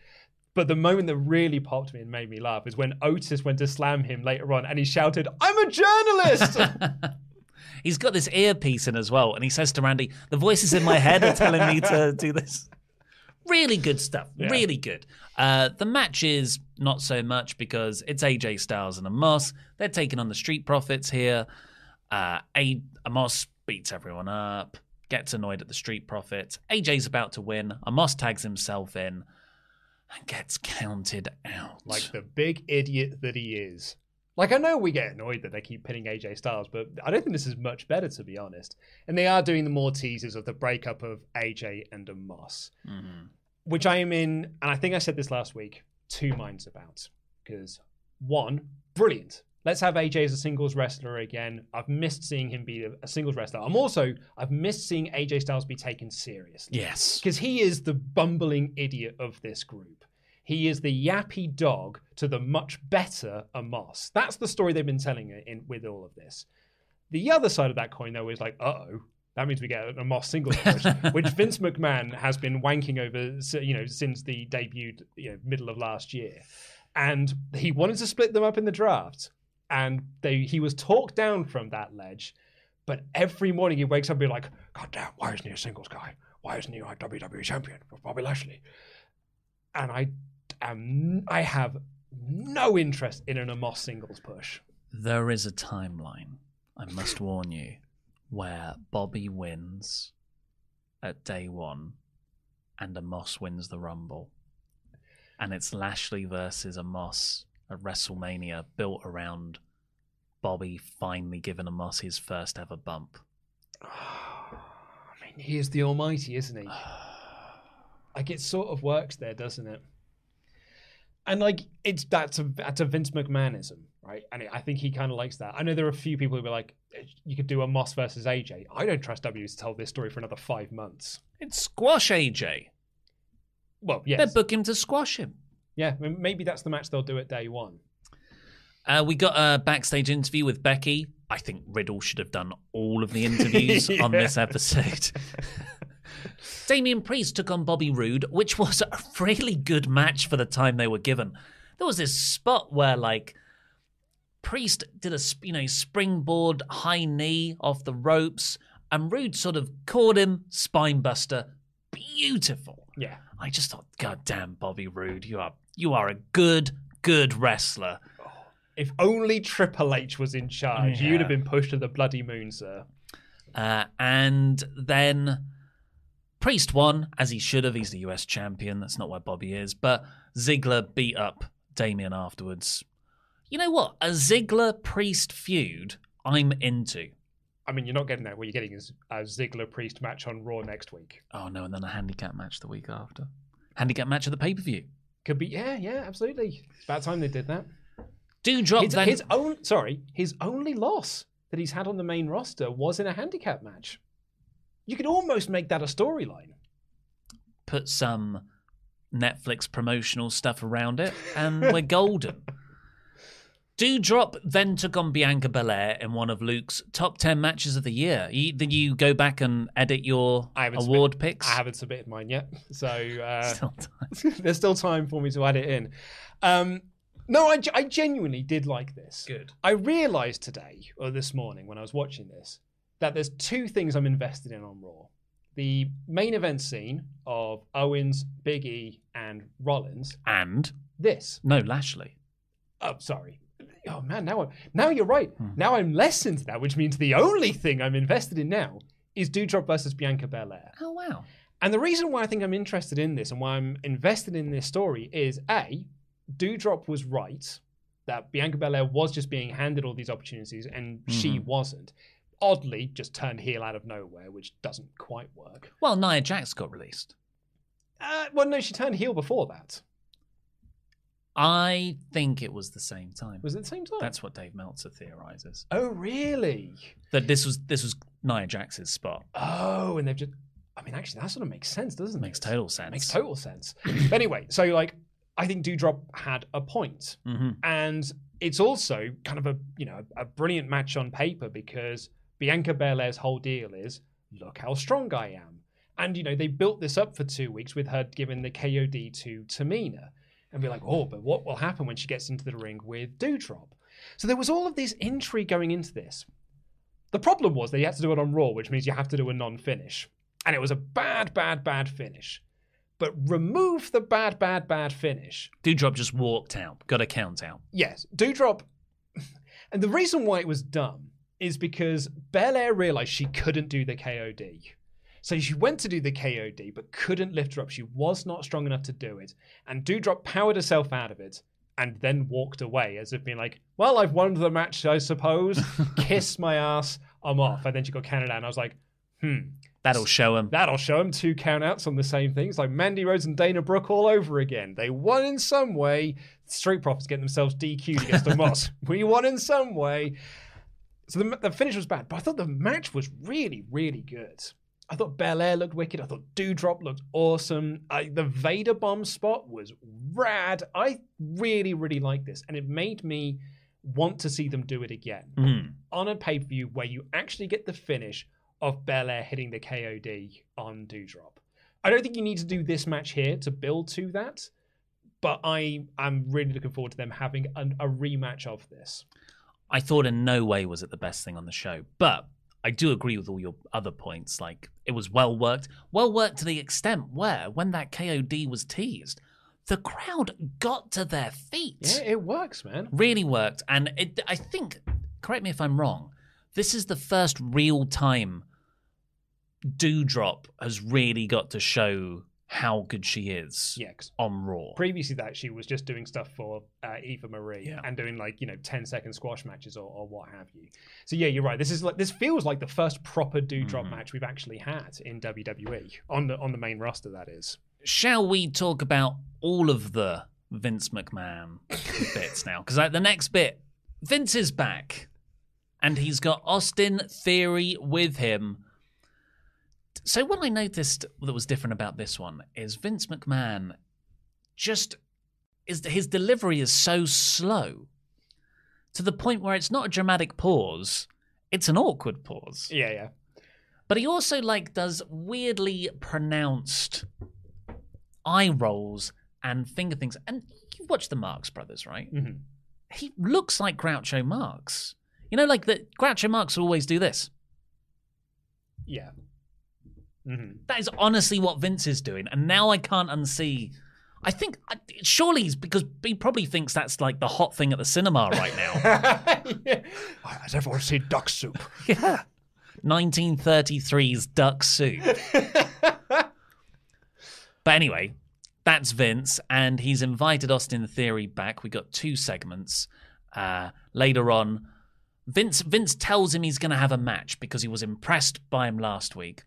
But the moment that really popped me and made me laugh is when Otis went to slam him later on, and he shouted, "I'm a journalist!" *laughs* He's got this earpiece in as well, and he says to Randy, "The voices in my head are telling me to *laughs* do this." Really good stuff. Yeah. Really good. Uh, the match is not so much because it's AJ Styles and Omos. They're taking on the Street Profits here. Uh, A- Omos beats everyone up, gets annoyed at the Street Profits. AJ's about to win. Omos tags himself in and gets counted out. like the big idiot that he is. Like I know we get annoyed that they keep pinning AJ Styles, but I don't think this is much better to be honest. And they are doing the more teasers of the breakup of AJ and Omos, Mhm. which I am in, and I think I said this last week, two minds about. Because one, brilliant. Let's have AJ as a singles wrestler again. I've missed seeing him be a, singles wrestler. I'm also I've missed seeing AJ Styles be taken seriously Yes. because he is the bumbling idiot of this group. He is the yappy dog to the much better Omos. That's the story they've been telling in, with all of this. The other side of that coin, though, is like, uh oh, that means we get Omos singles push, *laughs* which Vince McMahon has been wanking over, you know, since the debuted, you know, middle of last year, and he wanted to split them up in the draft, and they he was talked down from that ledge. But every morning he wakes up and be like, God damn, why isn't he a singles guy? Why isn't he like WWE champion with Bobby Lashley? and I am I have no interest in an Omos singles push. There is a timeline, I must warn you, where Bobby wins at day one and Omos wins the Rumble. And it's Lashley versus Omos at WrestleMania built around Bobby finally giving Omos his first ever bump. *sighs* I mean, he is the Almighty, isn't he? *sighs* like it sort of works there, doesn't it? And like it's that's a that's a Vince McMahonism, right? And I think he kind of likes that. I know there are a few people who were like, you could do Omos versus AJ. I don't trust W to tell this story for another five months. It's squash AJ. Well, yes, They book him to squash him. Yeah. Maybe that's the match they'll do at day one. Uh, we got a backstage interview with Becky. I think Riddle should have done all of the interviews *laughs* on this episode. *laughs* Damian Priest took on Bobby Roode, which was a really good match for the time they were given. There was this spot where, like, Priest did a you know springboard high knee off the ropes, and Roode sort of caught him spinebuster. Beautiful. Yeah. I just thought, God damn, Bobby Roode, you are you are a good good wrestler. If only Triple H was in charge, Yeah. you'd have been pushed to the bloody moon, sir. Uh, and then Priest won, as he should have. He's the US champion. That's not where Bobby is. But Ziggler beat up Damian afterwards. You know what? A Ziggler Priest feud, I'm into. I mean, you're not getting that. What you're getting is a Ziggler Priest match on Raw next week. Oh no, and then a handicap match the week after. Handicap match of the pay per view. Could be, yeah, yeah, absolutely. It's about time they did that. Doudrop His, then. his own, sorry, his only loss that he's had on the main roster was in a handicap match. You could almost make that a storyline. Put some Netflix promotional stuff around it, and we're *laughs* golden. Doudrop then took on Bianca Belair in one of Luke's top 10 matches of the year. You, did you go back and edit your award submit- picks? I haven't submitted mine yet, so uh, *laughs* Still time. *laughs* there's still time for me to add it in. Um, no, I, I genuinely did like this. Good. I realised today or this morning when I was watching this that there's two things I'm invested in on Raw: the main event scene of Owens, Big E, and Rollins. And This. no Lashley. Oh, sorry. Oh man, now I'm, now you're right. Hmm. Now I'm less into that, which means the only thing I'm invested in now is Doudrop versus Bianca Belair. Oh wow. And the reason why I think I'm interested in this and why I'm invested in this story is A, Doudrop was right that Bianca Belair was just being handed all these opportunities and she wasn't. Oddly, just turned heel out of nowhere, which doesn't quite work. Well, Nia Jax got released. Uh, well, no, she turned heel before that. I think it was the same time. Was it the same time? That's what Dave Meltzer theorizes. Oh, really? That this was this was Nia Jax's spot. Oh, and they've just. I mean, actually, that sort of makes sense, doesn't it? Makes total sense. Makes total sense. but anyway, so like, I think Doudrop had a point. hmm and it's also kind of a you know a brilliant match on paper because Bianca Belair's whole deal is look how strong I am, and you know they built this up for two weeks with her giving the KOD to Tamina, and be like, oh, but what will happen when she gets into the ring with Doudrop? So there was all of this intrigue going into this. The problem was they had to do it on Raw, which means you have to do a non-finish, and it was a bad, bad, bad finish. But remove the bad, bad, bad finish, Doudrop just walked out. Got a count out. Yes, Doudrop. *laughs* And the reason why it was dumb is because Belair realized she couldn't do the KOD. So she went to do the KOD, but couldn't lift her up. She was not strong enough to do it. And Doudrop powered herself out of it and then walked away as if being like, well, I've won the match, I suppose. *laughs* Kiss my ass, I'm off. And then she got counted out. And I was like, hmm, That'll show him. That'll show him two countouts on the same things, like Mandy Rose and Dana Brooke all over again. They won in some way. Street Profits getting themselves DQ'd against the Omos. *laughs* We won in some way. So the, the finish was bad, but I thought the match was really, really good. I thought Belair looked wicked. I thought Doudrop looked awesome. I, the Vader bomb spot was rad. I really, really like this, and it made me want to see them do it again Mm. on a pay per view where you actually get the finish of Belair hitting the KOD on Doudrop. I don't think you need to do this match here to build to that, but I am really looking forward to them having an, a rematch of this. I thought in no way was it the best thing on the show, but I do agree with all your other points. Like it was well worked, well worked to the extent where when that KOD was teased, the crowd got to their feet. Yeah, it works, man. really worked. And it, I think, correct me if I'm wrong, this is the first real time Doudrop has really got to show how good she is yeah, on Raw. previously that she was just doing stuff for uh, Eva Marie Yeah. and doing like you know 10 second squash matches or, or what have you. So yeah, you're right. This is like this feels like the first proper Doudrop Mhm. match we've actually had in WWE on the on the main roster. That is. Shall we talk about all of the Vince McMahon *laughs* bits now? Because like, the next bit, Vince is back, and he's got Austin Theory with him. So what I noticed that was different about this one is Vince McMahon just is his delivery is so slow to the point where it's not a dramatic pause, it's an awkward pause. Yeah, yeah. But he also like does weirdly pronounced eye rolls and finger things. And you watch the Marx Brothers, right? Mhm. He looks like Groucho Marx. You know, like the Groucho Marx will always do this. Yeah. Hmm That is honestly what Vince is doing, and now I can't unsee. I think surely he's because he probably thinks that's like the hot thing at the cinema right now. *laughs* yeah. Has everyone seen Duck Soup? *laughs* yeah, 1933's Duck Soup. *laughs* But anyway, that's Vince, and he's invited Austin Theory back. We got two segments. Uh, later on, Vince Vince tells him he's going to have a match because he was impressed by him last week.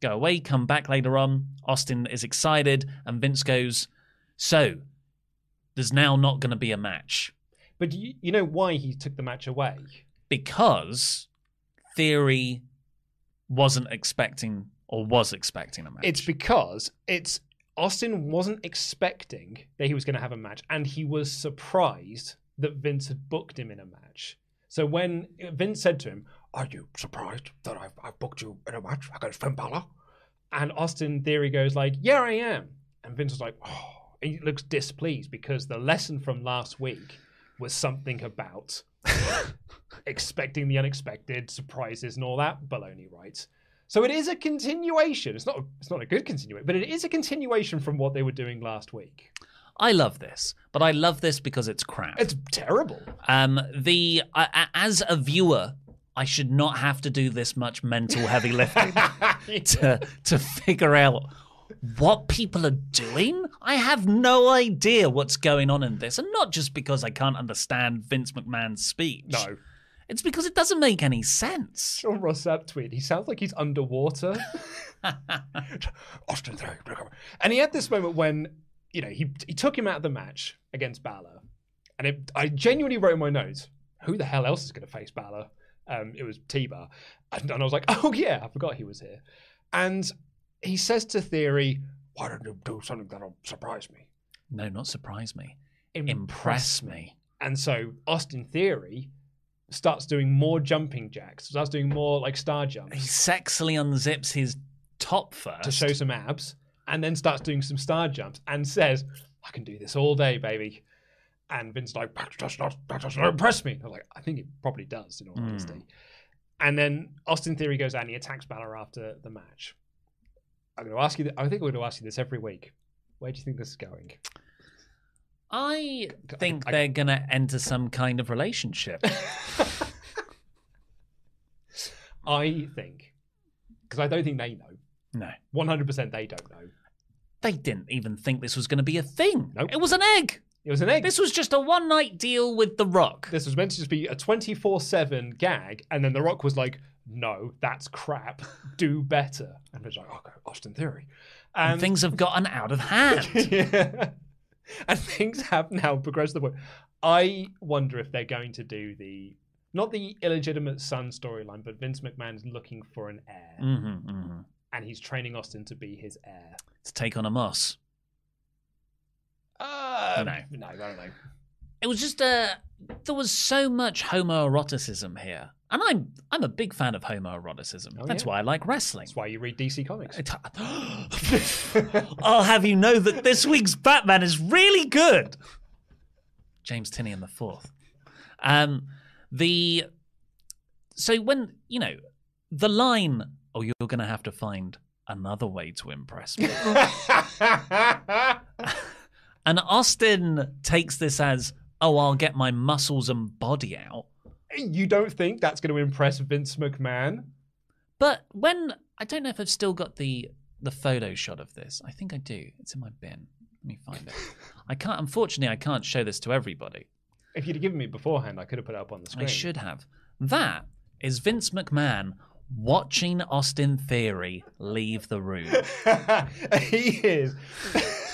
Go away, come back later on. Austin is excited, and Vince goes, "So, there's now not going to be a match But you, you know why he took the match away? because Theory wasn't expecting or was expecting a match." It's because it's Austin wasn't expecting that he was going to have a match, and he was surprised that Vince had booked him in a match. So when Vince said to him, Are you surprised that I've, I've booked you in a match against Finn Balor? and Austin Theory goes like, "Yeah, I am," and Vince was like, "Oh," he looks displeased because the lesson from last week was something about *laughs* expecting the unexpected, surprises, and all that baloney, right? So it is a continuation. It's not. It's not a good continuation, but it is a continuation from what they were doing last week. I love this, but I love this because it's crap. It's terrible. Um, the uh, as a viewer, I should not have to do this much mental heavy lifting *laughs* to to figure out what people are doing. I have no idea what's going on in this, and not just because I can't understand Vince McMahon's speech. No. it's because it doesn't make any sense. Sean Ross Sapp tweet. He sounds like he's underwater. *laughs* Austin. And he had this moment when, you know, he he took him out of the match against Balor. And it, I genuinely wrote in my notes, who the hell else is going to face Balor? Um, it was T-Bar. And, and I was like, *laughs* oh, yeah, I forgot he was here. And he says to Theory, Why don't you do something that'll surprise me? No, not surprise me. impress, Impress me. me. And so Austin Theory starts doing more jumping jacks, starts doing more like star jumps. He sexily unzips his top first to show some abs, and then starts doing some star jumps and says, I can do this all day, baby. And Vince's like, does not, does not impress me. I'm like, I think it probably does, in all Hmm. honesty. And then Austin Theory goes out and he attacks Balor after the match. I'm going to ask you, th- I think I'm going to ask you this every week. Where do you think this is going? I think I- they're gonna enter some kind of relationship. *laughs* I think, because I don't think they know. no, 100% they don't know. they didn't even think this was going to be a thing. Nope. It was an egg. It was an egg. This was just a one night deal with The Rock. this was meant to just be a 24 7 gag, and then The Rock was like, no, that's crap. Do better. And it's like, okay, Austin Theory. and And things have gotten out of hand. *laughs* yeah. And things have now progressed to the point. I wonder if they're going to do the, not the illegitimate son storyline, but Vince McMahon's looking for an heir, hmm hmm and he's training Austin to be his heir. To take on Omos. Uh, No. No, I don't know. It was just uh, there was so much homoeroticism here, and I'm I'm a big fan of homoeroticism. Oh, That's yeah? why I like wrestling. That's why you read DC Comics. *gasps* I'll have you know that this week's Batman is really good. James Tynion the fourth. Um, the so when you know the line, oh, you're going to have to find another way to impress me. *laughs* *laughs* And Austin takes this as, oh, I'll get my muscles and body out. You don't think that's going to impress Vince McMahon? But when I don't know if I've still got the the photo shot of this. I think I do. It's in my bin. Let me find it. I can't. Unfortunately, I can't show this to everybody. If you'd have given me beforehand, I could have put it up on the screen. I should have. That is Vince McMahon watching Austin Theory leave the room. *laughs* he is. *laughs*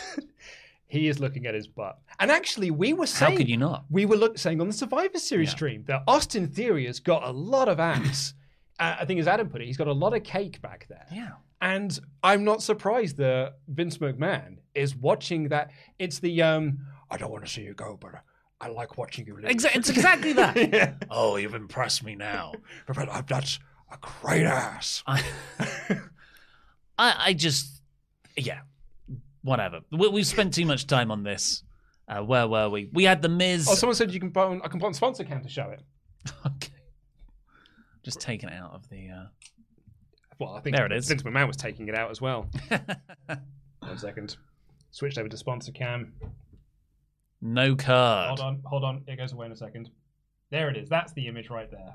he is looking at his butt. And actually, we were saying. How could you not? we were look, saying on the Survivor Series Yeah. stream that Austin Theory has got a lot of ass. *laughs* uh, I think, as Adam put it, he's got a lot of cake back there. Yeah. And I'm not surprised that Vince McMahon is watching that. It's the um. I don't want to see you go, but I like watching you leave. Exa- it's *laughs* exactly that. *laughs* yeah. Oh, you've impressed me now. But that's a great ass. I, I, I just, yeah, whatever. We, we've spent too much time on this. Uh, where were we? We had the Miz. Oh, someone said you can put on, I can put on sponsor cam to show it. *laughs* okay. Just taken it out of the. Uh... Well, I think There it is. Vince McMahon was taking it out as well. *laughs* One second. Switched over to sponsor cam. No card. Hold on, hold on. It goes away in a second. There it is. That's the image right there.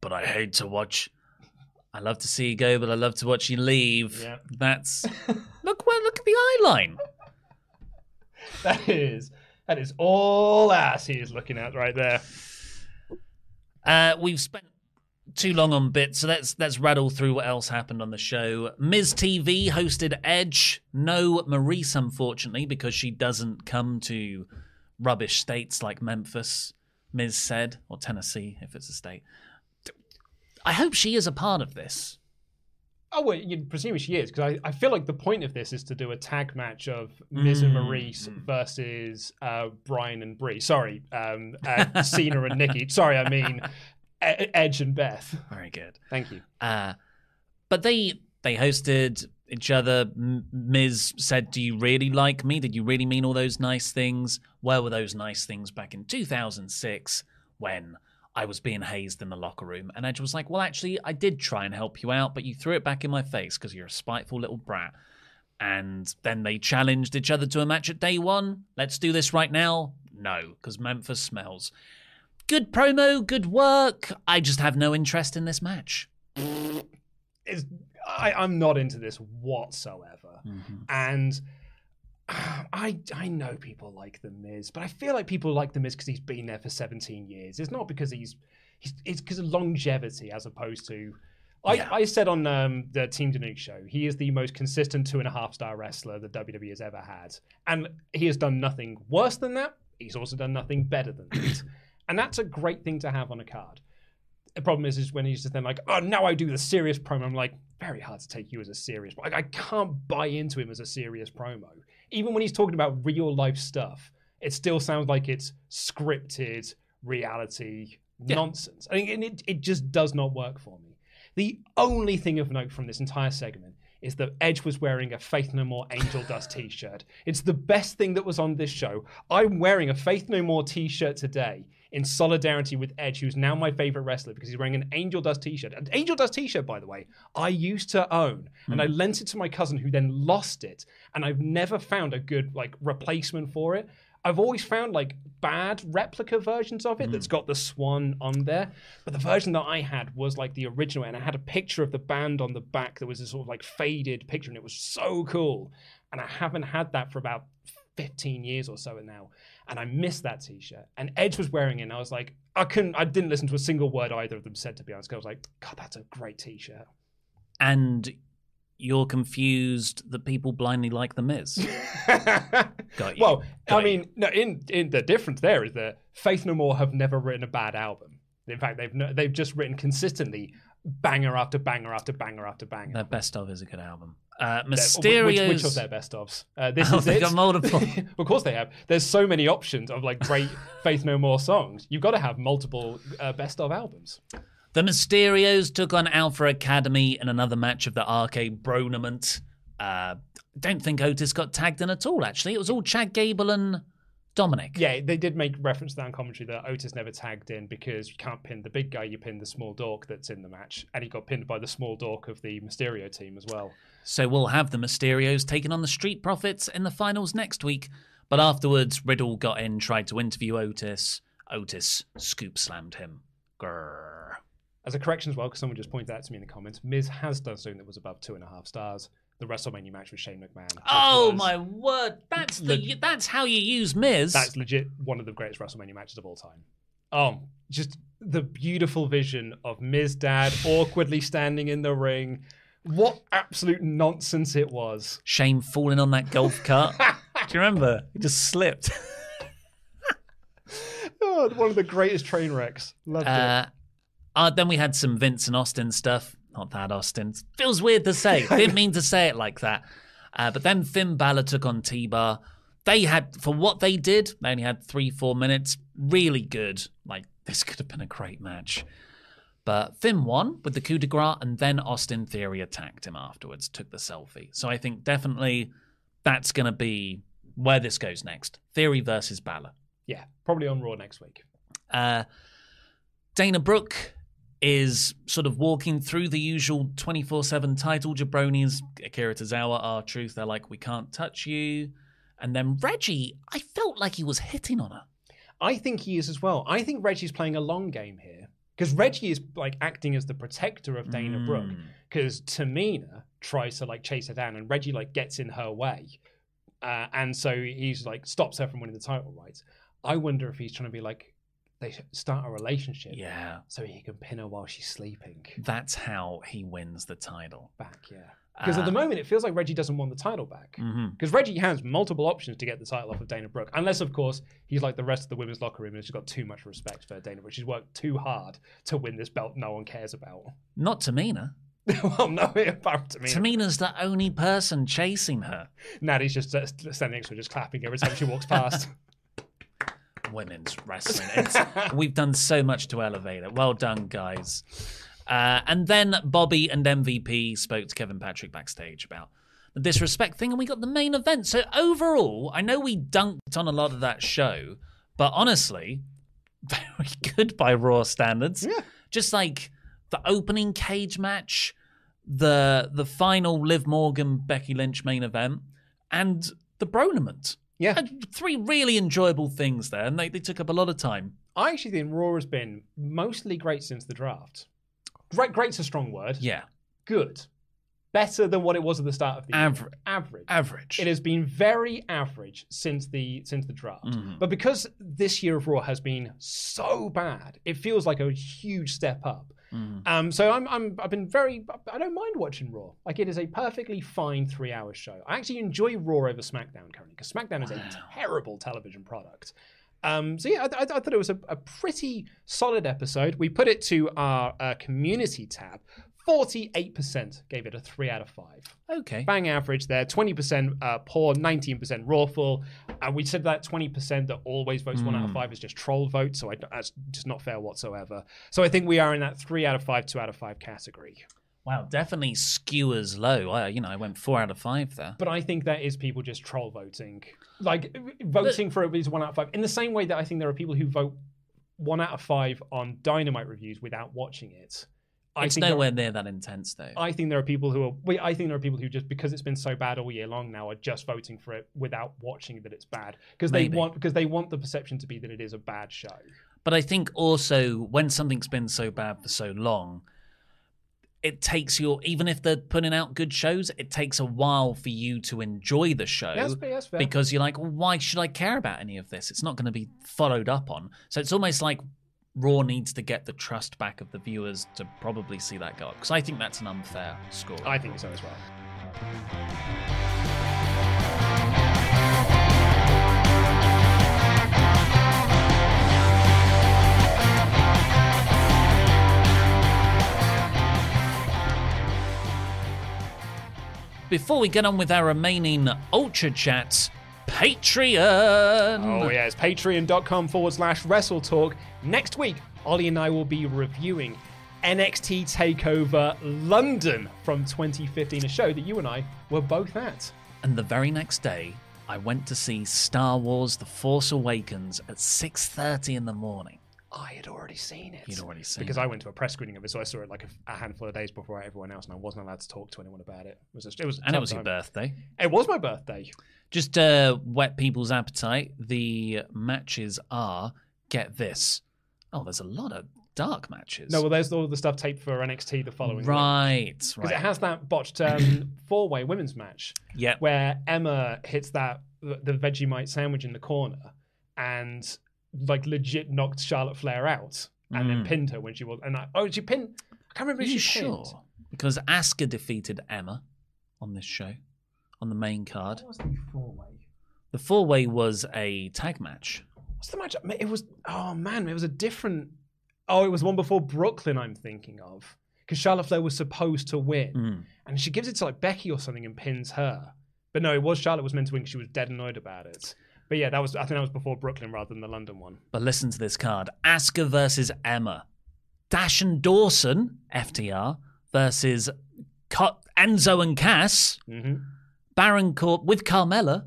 But I hate to watch. I love to see you go, but I love to watch you leave. Yeah. That's *laughs* look where look at the eye line. That is that is all ass he is looking at right there. Uh, we've spent too long on bits, so let's let's rattle through what else happened on the show. Miz TV hosted Edge. No Maryse, unfortunately, because she doesn't come to rubbish states like Memphis. Miz said, or Tennessee, if it's a state. I hope she is a part of this. Oh, well, you'd presume she is because I, I feel like the point of this is to do a tag match of Miz and Mm, Maryse versus uh, Bryan and Brie. Sorry, um, uh, Cena and Nikki. Sorry, I mean E- Edge and Beth. Very good. Thank you. Uh, but they they hosted each other. M- Miz said, "Do you really like me? Did you really mean all those nice things? Where were those nice things back in 2006 when I was being hazed in the locker room?" And Edge was like, "Well, actually, I did try and help you out, but you threw it back in my face because you're a spiteful little brat." And then they challenged each other to a match at day one. Let's do this right now. No, because Memphis smells. Good promo, good work. I just have no interest in this match. It's, I, I'm not into this whatsoever. Mm-hmm. And *sighs* I I know people like the Miz, but I feel like people like the Miz because he's been there for 17 years. It's not because he's he's it's because of longevity as opposed to. I, Yeah. I said on um, the Team Danuke show, he is the most consistent two and a half star wrestler the WWE has ever had, and he has done nothing worse than that. He's also done nothing better than that, *clears throat* and that's a great thing to have on a card. The problem is, is when he's just then like, oh, now I do the serious promo. I'm like, very hard to take you as a serious. Like, I can't buy into him as a serious promo. Even when he's talking about real life stuff, it still sounds like it's scripted reality nonsense. I think it, it just does not work for me. The only thing of note from this entire segment is that Edge was wearing a Faith No More Angel Dust *laughs* t shirt. It's the best thing that was on this show. I'm wearing a Faith No More t shirt today in solidarity with Edge, who's now my favorite wrestler because he's wearing an Angel Dust t shirt. An Angel Dust t shirt, by the way, I used to own and I mm-hmm. lent it to my cousin who then lost it. And I've never found a good like replacement for it. I've always found like bad replica versions of it that's mm. got the swan on there. But the version that I had was like the original, and I had a picture of the band on the back that was a sort of like faded picture, and it was so cool. And I haven't had that for about 15 years or so now. And I missed that t-shirt. And Edge was wearing it, and I was like, I couldn't I didn't listen to a single word either of them said to be honest. I was like, God, that's a great t-shirt. and you're confused that people blindly like the Miz. *laughs* Got you. Well, Got I you. mean, no, in in the difference there is that Faith No More have never written a bad album. In fact, they've no, they've just written consistently banger after banger after banger after banger. Their best of is a good album. Uh. Which, which of their best ofs? Uh, this is it. multiple. *laughs* of course they have. There's so many options of like great *laughs* Faith No More songs. You've got to have multiple uh, best of albums. The Mysterios took on Alpha Academy in another match of the RK Bronament. Uh, don't think Otis got tagged in at all, actually. It was all Chad Gable and Dominic. Yeah, they did make reference to that in commentary that Otis never tagged in because you can't pin the big guy, you pin the small dork that's in the match. And he got pinned by the small dork of the Mysterio team as well. So we'll have the Mysterios taking on the Street Profits in the finals next week. But afterwards, Riddle got in, tried to interview Otis. Otis scoop slammed him. Grrr. As a correction as well, because someone just pointed out to me in the comments, Miz has done something that was above two and a half stars. The WrestleMania match with Shane McMahon. Oh my word! That's the Leg- that's how you use Miz. That's legit one of the greatest WrestleMania matches of all time. Oh, just the beautiful vision of Miz Dad awkwardly standing in the ring. What absolute nonsense it was. Shame falling on that golf cart. *laughs* Do you remember? He just slipped. *laughs* Oh, one of the greatest train wrecks. Loved it. Uh, uh, then we had some Vince and Austin stuff. Not that Austin. Feels weird to say. *laughs* Didn't mean to say it like that. Uh, but then Finn Balor took on T-Bar. They had, for what they did, they only had three, four minutes. Really good. Like, this could have been a great match. But Finn won with the coup de grace, and then Austin Theory attacked him afterwards, took the selfie. So I think definitely that's going to be where this goes next. Theory versus Balor. Yeah, probably on Raw next week. Uh, Dana Brooke is sort of walking through the usual 24 7 title jabronis. Akira Tozawa, R-Truth. They're like, we can't touch you. And then Reggie, I felt like he was hitting on her. I think he is as well. I think Reggie's playing a long game here because Reggie is like acting as the protector of Dana Brooke because Tamina tries to like chase her down and Reggie like gets in her way, uh, and so he's like stops her from winning the title. Right? I wonder if he's trying to be like they start a relationship, Yeah, so he can pin her while she's sleeping. that's how he wins the title. Back, yeah. Because at the Uh, moment, it feels like Reggie doesn't want the title back. Because Reggie has multiple options to get the title off of Dana Brooke, unless, of course, he's like the rest of the women's locker room and she's got too much respect for Dana Brooke. She's worked too hard to win this belt no one cares about. Not Tamina. *laughs* well, no, *laughs* to me. Tamina's the only person chasing her. Natty's just uh, standing next to her, just clapping every time she walks *laughs* past. women's wrestling. We've done so much to elevate it. Well done, guys. Uh, and then Bobby and MVP spoke to Kevin Patrick backstage about the disrespect thing, and we got the main event. So overall, I know we dunked on a lot of that show, but honestly, *laughs* very good by Raw standards. Yeah. Just like the opening cage match, the the final Liv Morgan Becky Lynch main event, and the Bronament. Yeah. Had three really enjoyable things there, and they, they took up a lot of time. I actually think Raw has been mostly great since the draft. Great, great's a strong word. Yeah, Good. Better than what it was at the start of the year. Aver- Average. average. It has been very average since the since the draft. Mhm. But because this year of Raw has been so bad, it feels like a huge step up. Mhm. Um, so I'm, I'm I've been very I don't mind watching Raw. Like it is a perfectly fine three hour show. I actually enjoy Raw over SmackDown currently because SmackDown is a terrible television product. Um, so yeah, I, I, I thought it was a, a pretty solid episode. We put it to our uh, community tab. Forty-eight percent gave it a three out of five. Okay. bang average there. 20% uh, poor 19% rawful and we said that 20% that always votes one out of five is just troll votes. So I, that's just not fair whatsoever. So i think we are in that three out of five two out of five category Wow, definitely skewers low. I, you know, I went four out of five there. but i think that is people just troll voting like voting for at least one out of five in the same way that i think there are people who vote one out of five on dynamite reviews without watching it I it's nowhere near that intense, though. I think there are people who are. I think there are people who just because it's been so bad all year long now are just voting for it without watching that it's bad because they want because they want the perception to be that it is a bad show. But I think also when something's been so bad for so long, it takes your even if they're putting out good shows, it takes a while for you to enjoy the show. That's fair. Because you're like, well, why should I care about any of this? It's not going to be followed up on. So it's almost like Raw needs to get the trust back of the viewers to probably see that go up. Because I think that's an unfair score. I think so as well. Before we get on with our remaining Ultra Chats, Patreon. Oh yes, patreon.com forward slash wrestle talk. Next week, Ollie and I will be reviewing NXT Takeover London from 2015, a show that you and I were both at. And the very next day, I went to see Star Wars: The Force Awakens at 6:30 in the morning. I had already seen it. You'd already seen because it. I went to a press screening of it, so I saw it like a, a handful of days before everyone else, and I wasn't allowed to talk to anyone about it. It was a, it was And it was your birthday. It was my birthday. Just to whet people's appetite, the matches are get this. Oh, there's a lot of dark matches. No, well, there's all the stuff taped for NXT the following week. right, Because it has that botched um, *coughs* four-way women's match yeah, where Emma hits that the Vegemite sandwich in the corner and like legit knocked Charlotte Flair out and then Mm. pinned her when she was. And I, oh, did she pinned. I can't remember Are you she pinned. sure? Because Asuka defeated Emma on this show, on the main card. What was the four-way? The four way was a tag match. What's the match? It was. Oh man, it was a different. Oh, it was one before Brooklyn. I'm thinking of because Charlotte Flair was supposed to win, Mm. and she gives it to like Becky or something and pins her. But no, it was Charlotte was meant to win. 'cause She was dead annoyed about it. But yeah, that was. I think that was before Brooklyn rather than the London one. But listen to this card Asuka versus Emma. Dash and Dawson, FTR, versus Co- Enzo and Cass. Mm-hmm. Baron Cor- with Carmella.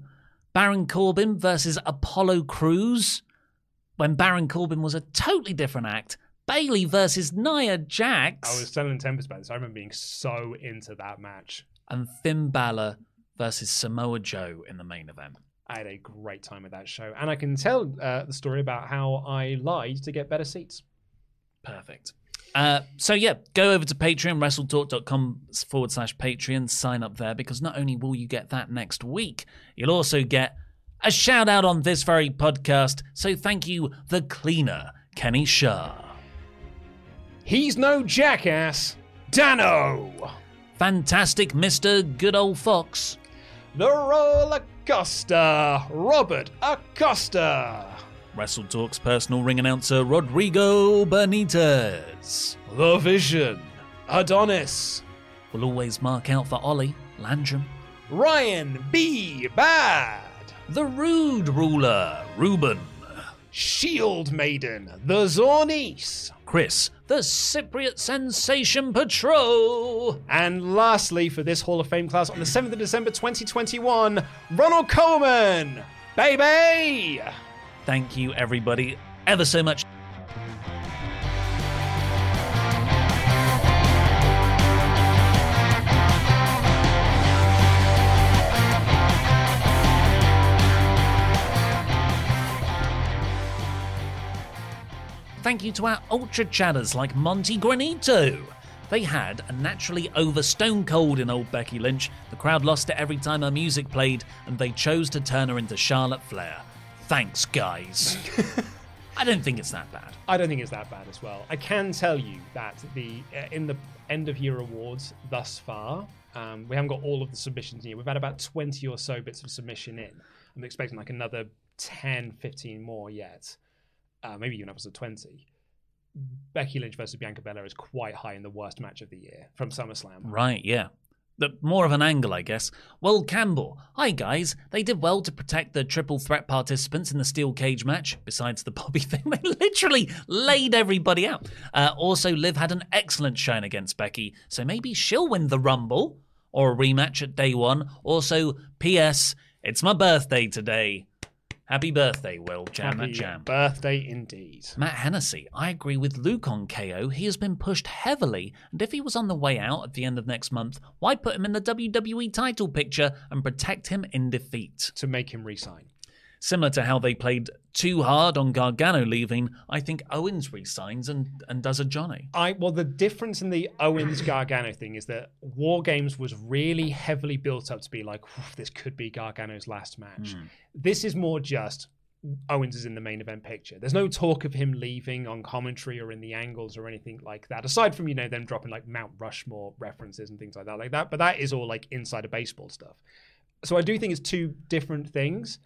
Baron Corbin versus Apollo Crews. When Baron Corbin was a totally different act. Bayley versus Nia Jax. I was telling Tempest about this. I remember being so into that match. And Finn Balor versus Samoa Joe in the main event. I had a great time at that show, and I can tell uh, the story about how I lied to get better seats. Perfect. Uh, so yeah, go over to Patreon, wrestletalk.com forward slash Patreon, sign up there because not only will you get that next week, you'll also get a shout out on this very podcast. So thank you, the cleaner, Kenny Shah. He's no jackass, Dano. Fantastic Mr. Good Old Fox. The roller coaster, Robert Acosta. Wrestle Talk's personal ring announcer, Rodrigo Benitez. The Vision, Adonis. Will always mark out for Ollie, Landrum. Ryan B. Bad. The Rude Ruler, Ruben. Shield Maiden, the Zornice. Chris, the Cypriot Sensation Patrol. And lastly, for this Hall of Fame class on the 7th of December 2021, Ronald Coleman. Baby! Thank you, everybody, ever so much. Thank you to our ultra chatters like Monty Granito. They had a naturally over stone cold in old Becky Lynch. The crowd lost it every time her music played, and they chose to turn her into Charlotte Flair. Thanks, guys. *laughs* I don't think it's that bad. I don't think it's that bad as well. I can tell you that the uh, in the end of year awards thus far, um, we haven't got all of the submissions in. We've had about 20 or so bits of submission in. I'm expecting like another 10, 15 more yet. Uh, maybe even to 20. Becky Lynch versus Bianca Belair is quite high in the worst match of the year from SummerSlam. Right, yeah. The, more of an angle, I guess. Well, Campbell, hi guys. They did well to protect the triple threat participants in the steel cage match. Besides the Bobby *laughs* thing, they literally laid everybody out. Uh, also, Liv had an excellent shine against Becky, so maybe she'll win the Rumble or a rematch at day one. Also, P.S. It's my birthday today. Happy birthday, Will. Jam Happy jam. birthday indeed. Matt Hennessy, I agree with Luke on KO. He has been pushed heavily, and if he was on the way out at the end of next month, why put him in the WWE title picture and protect him in defeat? To make him resign. Similar to how they played too hard on Gargano leaving, I think Owens resigns and, and does a Johnny. I well, the difference in the Owens Gargano thing is that War Games was really heavily built up to be like, this could be Gargano's last match. Hmm. This is more just Owens is in the main event picture. There's no talk of him leaving on commentary or in the angles or anything like that, aside from you know them dropping like Mount Rushmore references and things like that, like that. But that is all like inside of baseball stuff. So I do think it's two different things.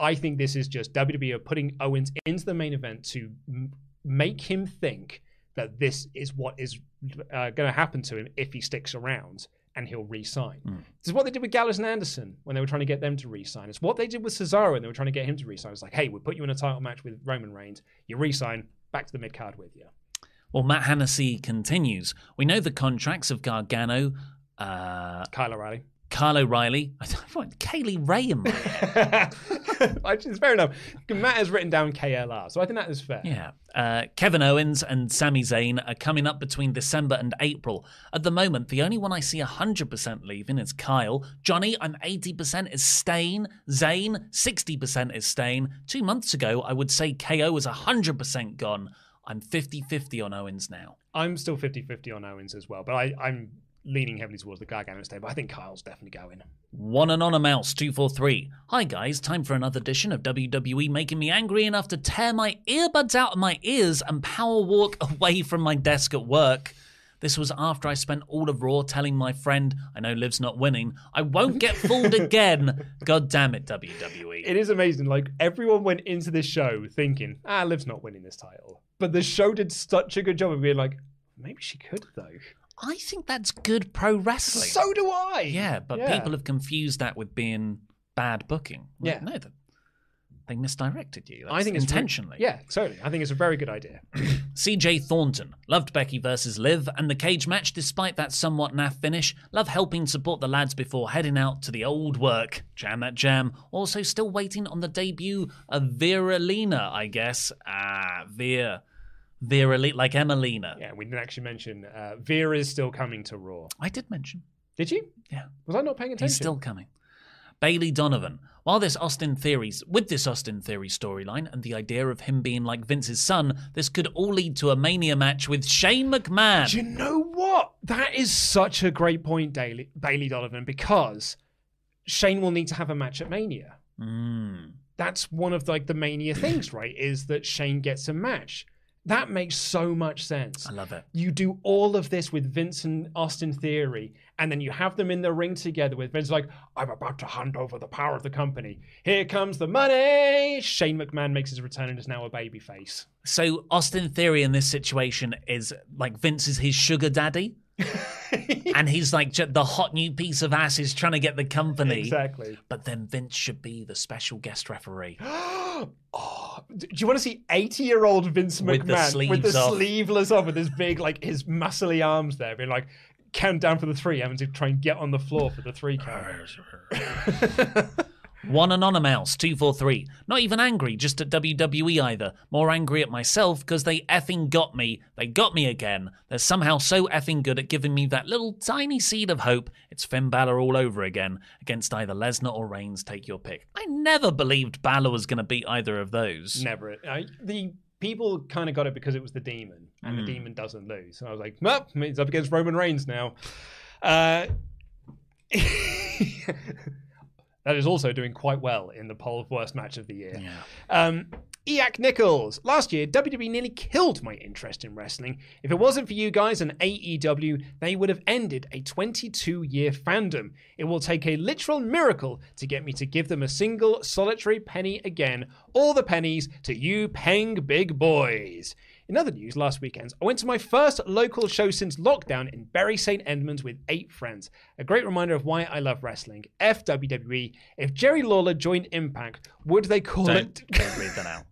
I think this is just WWE are putting Owens into the main event to m- make him think that this is what is uh, going to happen to him if he sticks around and he'll re-sign. This is what they did with Gallows and Anderson when they were trying to get them to re-sign. It's what they did with Cesaro when they were trying to get him to re-sign. It's like, hey, we'll put you in a title match with Roman Reigns. You re-sign, back to the mid card with you. Well, Matt Hennessy continues. We know the contracts of Gargano, uh, Kyle O'Reilly. Kyle O'Reilly. *laughs* I want Kaylee Ray in my. Which is fair enough. Matt has written down KLR, so I think that is fair. Yeah. Uh, Kevin Owens and Sami Zayn are coming up between December and April. At the moment, the only one I see 100% leaving is Kyle. Johnny, I'm 80% is staying. Zayn, 60% is staying. Two months ago, I would say KO was 100% gone. I'm 50 50 on Owens now. I'm still 50 50 on Owens as well, but I, I'm leaning heavily towards the Gargano stay, but I think Kyle's definitely going. One Anonymous 243. Hi guys, time for another edition of WWE making me angry enough to tear my earbuds out of my ears and power walk away from my desk at work. This was after I spent all of Raw telling my friend, I know Liv's not winning, I won't get fooled again. *laughs* God damn it. WWE. It is amazing. Like, everyone went into this show thinking, ah, Liv's not winning this title. But the show did such a good job of being like, maybe she could, though. I think that's good pro wrestling. So do I. yeah, but Yeah. people have confused that with being bad booking. Like, Yeah. No, that they misdirected you. I That's think it's re- intentionally. yeah, totally. I think it's a very good idea. *clears throat* CJ Thornton. Loved Becky versus Liv and the cage match despite that somewhat naff finish. Love helping support the lads before heading out to the old work. Jam that jam. Also still waiting on the debut of Vera Lena, I guess. Ah, Vera. Vera Le- like Emmalina. Yeah, we didn't actually mention uh, Vera is still coming to Raw. I did mention. Did you? Yeah. Was I not paying attention? He's still coming. Bailey Donovan. While this Austin Theories, with this Austin Theory storyline and the idea of him being like Vince's son, this could all lead to a Mania match with Shane McMahon. Do you know what? That is such a great point, Daily, Bailey Donovan, because Shane will need to have a match at Mania. Mm. That's one of like the Mania things, right? Is that Shane gets a match. That makes so much sense. I love it. You do all of this with Vince and Austin Theory, and then you have them in the ring together with Vince like, I'm about to hand over the power of the company. Here comes the money. Shane McMahon makes his return and is now a babyface. So Austin Theory in this situation is like Vince is his sugar daddy, and he's like the hot new piece of ass is trying to get the company. Exactly. But then Vince should be the special guest referee. *gasps* oh, do you want to see 80 year old Vince With the McMahon with the off. sleeveless off with his big, like his muscly arms there, being like, count down for the three, having to try and get on the floor for the three count. *laughs* One anonymous two four three. Not even angry, just at WWE either. More angry at myself because they effing got me. They got me again. They're somehow so effing good at giving me that little tiny seed of hope. It's Finn Balor all over again against either Lesnar or Reigns. Take your pick. I never believed Balor was going to beat either of those. Never. I, the people kind of got it because it was the demon, and Hmm. the demon doesn't lose. So I was like, well, it's up against Roman Reigns now. Uh, *laughs* that is also doing quite well in the poll of worst match of the year. Yeah. Um, Eak Nichols. Last year, WWE nearly killed my interest in wrestling. If it wasn't for you guys and AEW, they would have ended a 22 year fandom. It will take a literal miracle to get me to give them a single solitary penny again. All the pennies to you, Peng Big Boys. In other news, last weekend, I went to my first local show since lockdown in Bury St. Edmunds with eight friends. A great reminder of why I love wrestling. FWWE. If Jerry Lawler joined Impact, would they call Don't, it don't read that out.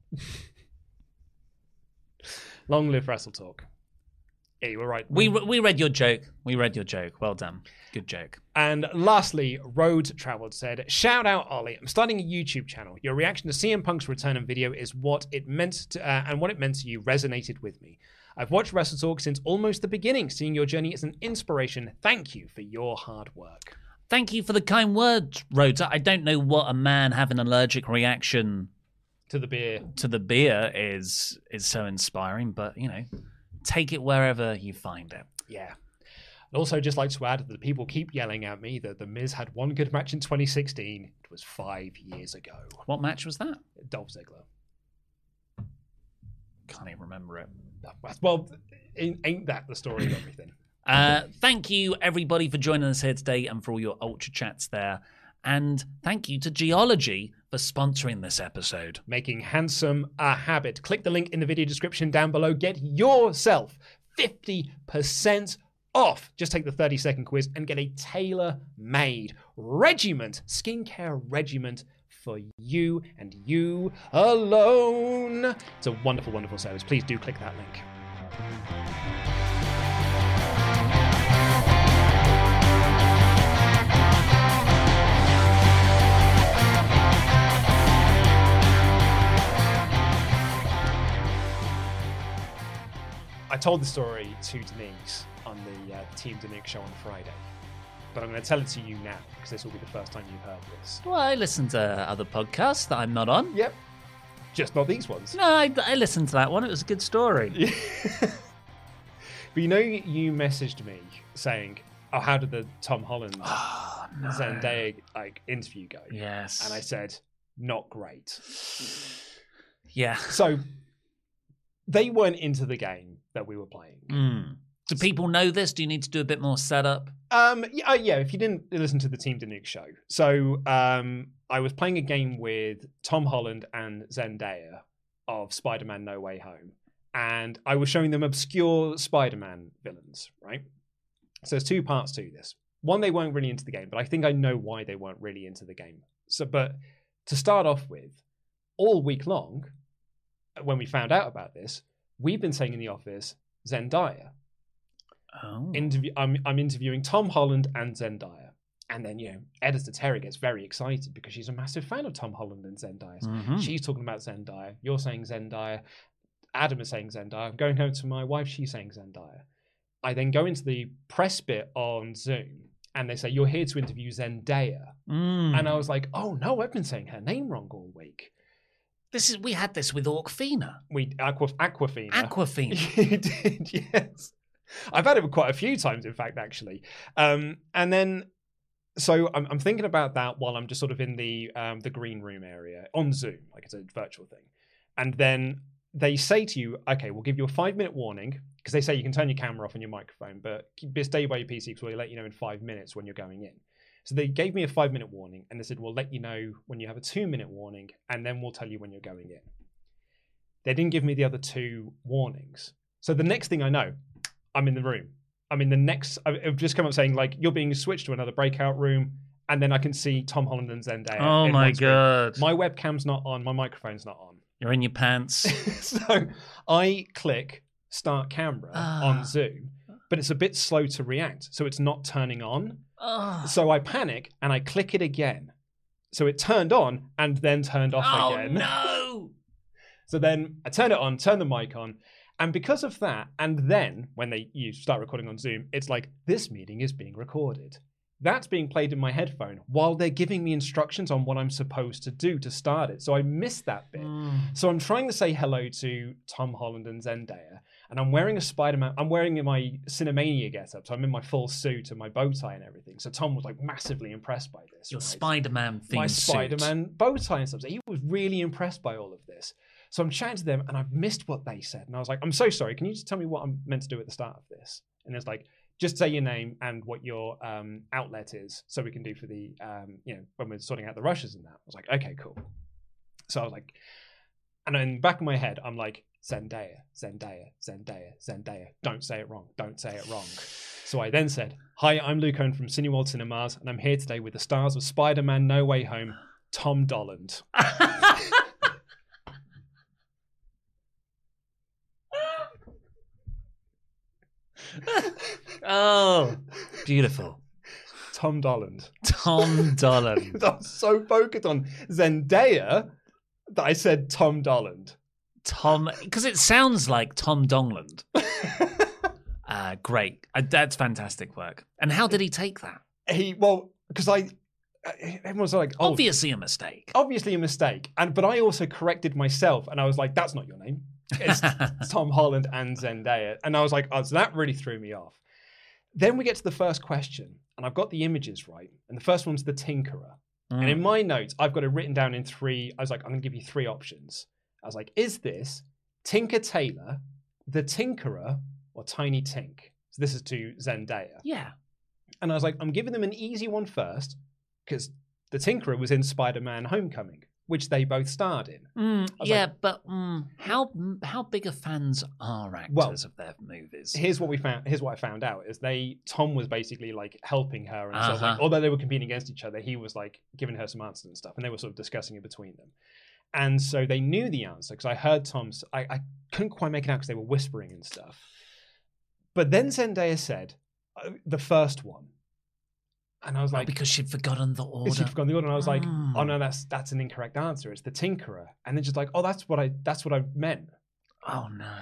Long live Wrestle Talk. Yeah, you were right. We, we read your joke. We read your joke. Well done. Good joke. And lastly, Road Traveled said, Shout out, Ollie. I'm starting a YouTube channel. Your reaction to CM Punk's return and video is what it meant to, uh, and what it meant to you resonated with me. I've watched Wrestle Talk since almost the beginning. Seeing your journey is an inspiration. Thank you for your hard work. Thank you for the kind words, Rota. I don't know what a man having an allergic reaction To the beer. to the beer is is so inspiring, but you know, take it wherever you find it. Yeah. I'd also just like to add that people keep yelling at me that The Miz had one good match in 2016. It was five years ago. What match was that? Dolph Ziggler. Can't even remember it. Well, ain't ain't that the story of everything? *coughs* Uh, thank you everybody for joining us here today and for all your ultra chats there. And thank you to Geologie for sponsoring this episode. making handsome a habit. Click the link in the video description down below. Get yourself 50% off. Just take the 30 second quiz and get a tailor made regiment, skincare regiment for you and you alone. It's a wonderful, wonderful service. Please do click that link. I told the story to Denise on the uh, Team Denise show on Friday, but I'm going to tell it to you now because this will be the first time you've heard this. Well, I listen to other podcasts that I'm not on. Yep, just not these ones. No, I, I listened to that one. It was a good story. *laughs* But you know, you messaged me saying, "Oh, how did the Tom Holland Oh, no. Zendaya like interview go?" Yes. and I said, "Not great." Yeah. So they weren't into the game that we were playing. Mm. Do people know this? Do you need to do a bit more setup? Um, yeah, uh, yeah. If you didn't listen to the Team Danuke show, so um, I was playing a game with Tom Holland and Zendaya of Spider-Man: No Way Home, and I was showing them obscure Spider-Man villains. Right. So there's two parts to this. One, they weren't really into the game, but I think I know why they weren't really into the game. So, but to start off with, all week long, when we found out about this, we've been saying in the office Zendaya Oh. interview I'm, I'm interviewing Tom Holland and Zendaya. And then, you know, editor Terry gets very excited because she's a massive fan of Tom Holland and Zendaya. So Mhm. She's talking about Zendaya. You're saying Zendaya. Adam is saying Zendaya. I'm going home to my wife. She's saying Zendaya. I then go into the press bit on Zoom and they say, You're here to interview Zendaya. Mm. And I was like, Oh no, I've been saying her name wrong all week. This is we had this with Orkfina. We Aqua, Aquafina. Aquafina. *laughs* you did, yes. I've had it quite a few times, in fact, actually. Um, and then, so I'm, I'm thinking about that while I'm just sort of in the um, the green room area on Zoom, like it's a virtual thing. And then they say to you, okay, we'll give you a five minute warning because they say you can turn your camera off and your microphone, but stay by your PC because we'll let you know in five minutes when you're going in. So they gave me a five minute warning and they said, we'll let you know when you have a two minute warning and then we'll tell you when you're going in. They didn't give me the other two warnings. So the next thing I know, I'm in the room. I'm in the next. I've just come up saying like you're being switched to another breakout room, and then I can see Tom Holland and Zendaya. Oh my screen. god. My webcam's not on. My microphone's not on. You're in your pants. *laughs* so I click start camera Ah. on Zoom, but it's a bit slow to react, so it's not turning on. oh. So I panic and I click it again. So it turned on and then turned off oh again. no. *laughs* So then I turn it on, turn the mic on, and because of that, and then when they you start recording on Zoom, it's like this meeting is being recorded. That's being played in my headphone while they're giving me instructions on what I'm supposed to do to start it. So I missed that bit. Mm. So I'm trying to say hello to Tom Holland and Zendaya, and I'm wearing a Spider-Man. I'm wearing my Cinemania getup, so I'm in my full suit and my bow tie and everything. So Tom was like massively impressed by this. Your right? Spider-Man theme my. Spider-Man bow tie and stuff. So he was really impressed by all of this. So I'm chatting to them, and I've missed what they said, and I was like, "I'm so sorry. Can you just tell me what I'm meant to do at the start of this?" And it's like, "Just say your name and what your um, outlet is, so we can do for the um, you know when we're sorting out the rushes and that." I was like, "Okay, cool." So I was like, and in the back of my head, I'm like, "Zendaya, Zendaya, Zendaya, Zendaya. Don't say it wrong. Don't say it wrong." So I then said, Hi, I'm Luke Owen from Cineworld Cinemas, and I'm here today with the stars of Spider Man No Way Home, Tom Dolland. *laughs* oh, beautiful. Tom Dolland. Tom *laughs* Dolland. I was so focused on Zendaya that I said Tom Dolland. Tom, because it sounds like Tom Dongland. *laughs* Uh, great. Uh, that's fantastic work. And how did he take that? he, well, because I, everyone's like, oh, Obviously a mistake. obviously a mistake. And but I also corrected myself, and I was like, that's not your name. It's *laughs* Tom Holland and Zendaya. And I was like, oh, so that really threw me off. Then we get to the first question, and I've got the images right. And the first one's the Tinkerer. And Mm. in my notes, I've got it written down in three. I was like, I'm going to give you three options. I was like, is this Tinker Taylor, the Tinkerer, or Tiny Tink? So this is to Zendaya. Yeah. And I was like, I'm giving them an easy one first, because the Tinkerer was in Spider Man Homecoming, which they both starred in. Mm, yeah, like- but mm, how how big of fans are actors Well, of their movies? Here's what we found. Here's what I found out is they Tom was basically like helping her, and of like, Uh-huh. although they were competing against each other, he was like giving her some answers and stuff, and they were sort of discussing it between them. And so they knew the answer because I heard Tom's. I, I couldn't quite make it out because they were whispering and stuff. But then Zendaya said uh, the first one, and I was Oh, like, because she'd forgotten the order. she'd forgotten the order, and I was like, Mm. oh no, that's that's an incorrect answer. It's the Tinkerer, and then just like, oh, that's what I that's what I meant. Oh no.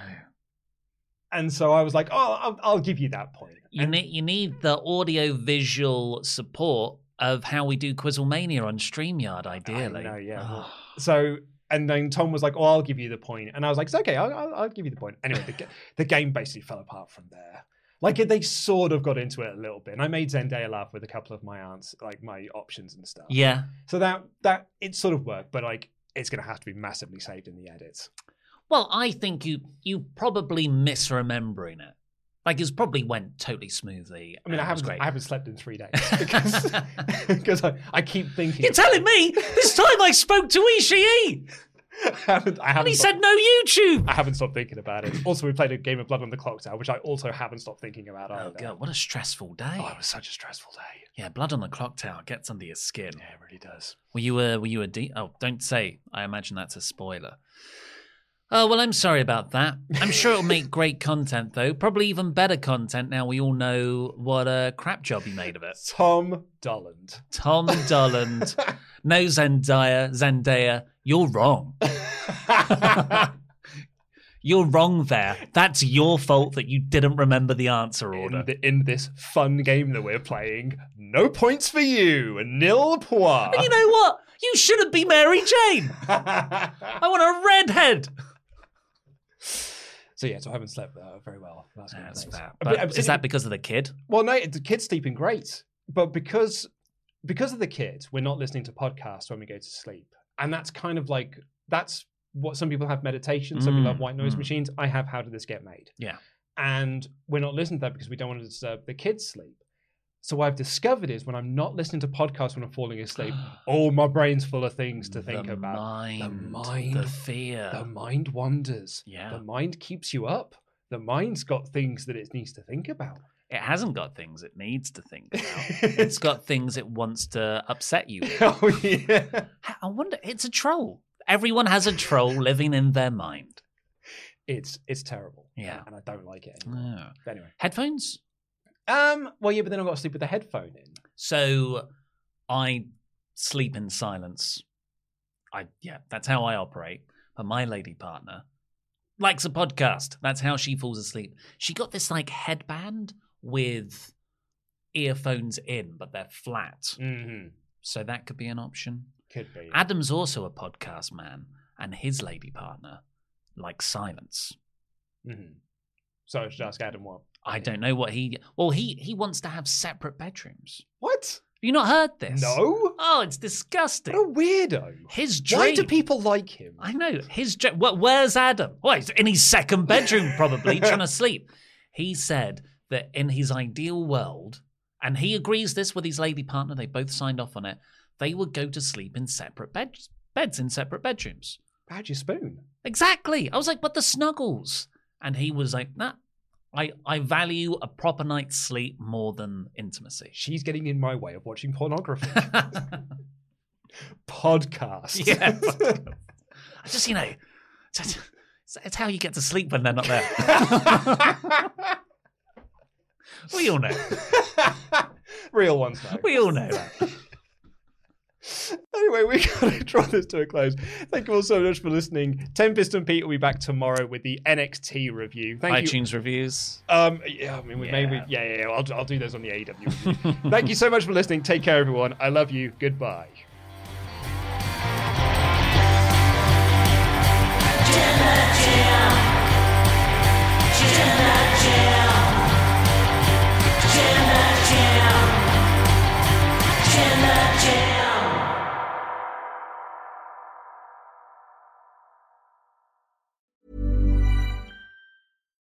And so I was like, oh, I'll, I'll give you that point. You And- need you need the audio visual support of how we do Quizzlemania on StreamYard, ideally. know, yeah. Oh. So, and then Tom was like, "Oh, I'll give you the point," and I was like, "It's okay, I'll, I'll, I'll give you the point." Anyway, the, the game basically fell apart from there. Like they sort of got into it a little bit, and I made Zendaya laugh with a couple of my answers, like my options and stuff. yeah. So that that it sort of worked, but like it's going to have to be massively saved in the edits. Well, I think you you probably misremembering it. Like it's probably went totally smoothly. I mean, I and it was haven't. I haven't slept in three days *laughs* because because *laughs* *laughs* I, I keep thinking. You're telling me this time I spoke to Ishii *laughs* I haven't, I and haven't he stopped- said no YouTube. I haven't stopped thinking about it. Also, we played a game of Blood on the Clock Tower, which I also haven't stopped thinking about Oh either. god, what a stressful day. Oh, it was such a stressful day. Yeah, blood on the clock tower gets under your skin. Yeah, it really does. Were you a were you a D? Oh, don't say. I imagine that's a spoiler. Oh well, I'm sorry about that. I'm sure it'll make great content though. Probably even better content now we all know what a crap job he made of it. Tom Dolland. Tom Dolland, *laughs* no Zendaya, Zendaya. You're wrong. *laughs* You're wrong there. That's your fault that you didn't remember the answer order. in, the, in this fun game that we're playing, no points for you, nil point. And you know what? You shouldn't be Mary Jane. *laughs* I want a redhead. so yeah, so I haven't slept uh, very well. Couple That's fair. But But is that because of the kid? Well, no, the kid's sleeping great, but because because of the kid, we're not listening to podcasts when we go to sleep, and that's kind of like that's what some people have meditation, some people have Mm, white noise mm. machines. I have how did this get made? Yeah. and we're not listening to that because we don't want to disturb the kids' sleep. So what I've discovered is when I'm not listening to podcasts when I'm falling asleep, *gasps* oh, my brain's full of things to think the about. Mind, the mind, the fear. the mind wanders. Yeah. the mind keeps you up. The mind's got things that it needs to think about. It hasn't got things it needs to think about. it's *laughs* got things it wants to upset you *laughs* with. oh yeah. I wonder, it's a troll. Everyone has a troll *laughs* living in their mind. It's it's terrible. Yeah. and I don't like it anymore. Oh. But anyway, Headphones? um, well, yeah, but then I've got to sleep with the headphone in. So I sleep in silence. I yeah, that's how I operate. But my lady partner likes a podcast. That's how she falls asleep. She got this like headband with earphones in, but they're flat. Mm-hmm. So that could be an option. Could be. Adam's also a podcast man, and his lady partner likes silence. hmm So I should ask Adam what. I don't know what he. Well, he he wants to have separate bedrooms. What? Have you not heard this? No. Oh, it's disgusting. What a weirdo. His dream. Why do people like him? I know his. dr- What? Where's Adam? Well, he's in his second bedroom, probably trying to *laughs* sleep. He said that in his ideal world, and he agrees this with his lady partner. They both signed off on it. They would go to sleep in separate beds, beds in separate bedrooms. How'd you spoon? Exactly. I was like, but the snuggles. And he was like, nah, I, I value a proper night's sleep more than intimacy. She's getting in my way of watching pornography. *laughs* Podcast. yeah. *laughs* I just, you know, it's, it's how you get to sleep when they're not there. *laughs* we all know. *laughs* Real ones, though. We all know that. *laughs* Anyway, we *laughs* got to draw this to a close. Thank you all so much for listening. Tempest and Pete will be back tomorrow with the NXT review. Thank you. iTunes reviews. Um, yeah, I mean, we maybe, yeah, yeah, yeah. I'll, I'll do those on the AW. Thank you so much for listening. Take care, everyone. I love you. Goodbye.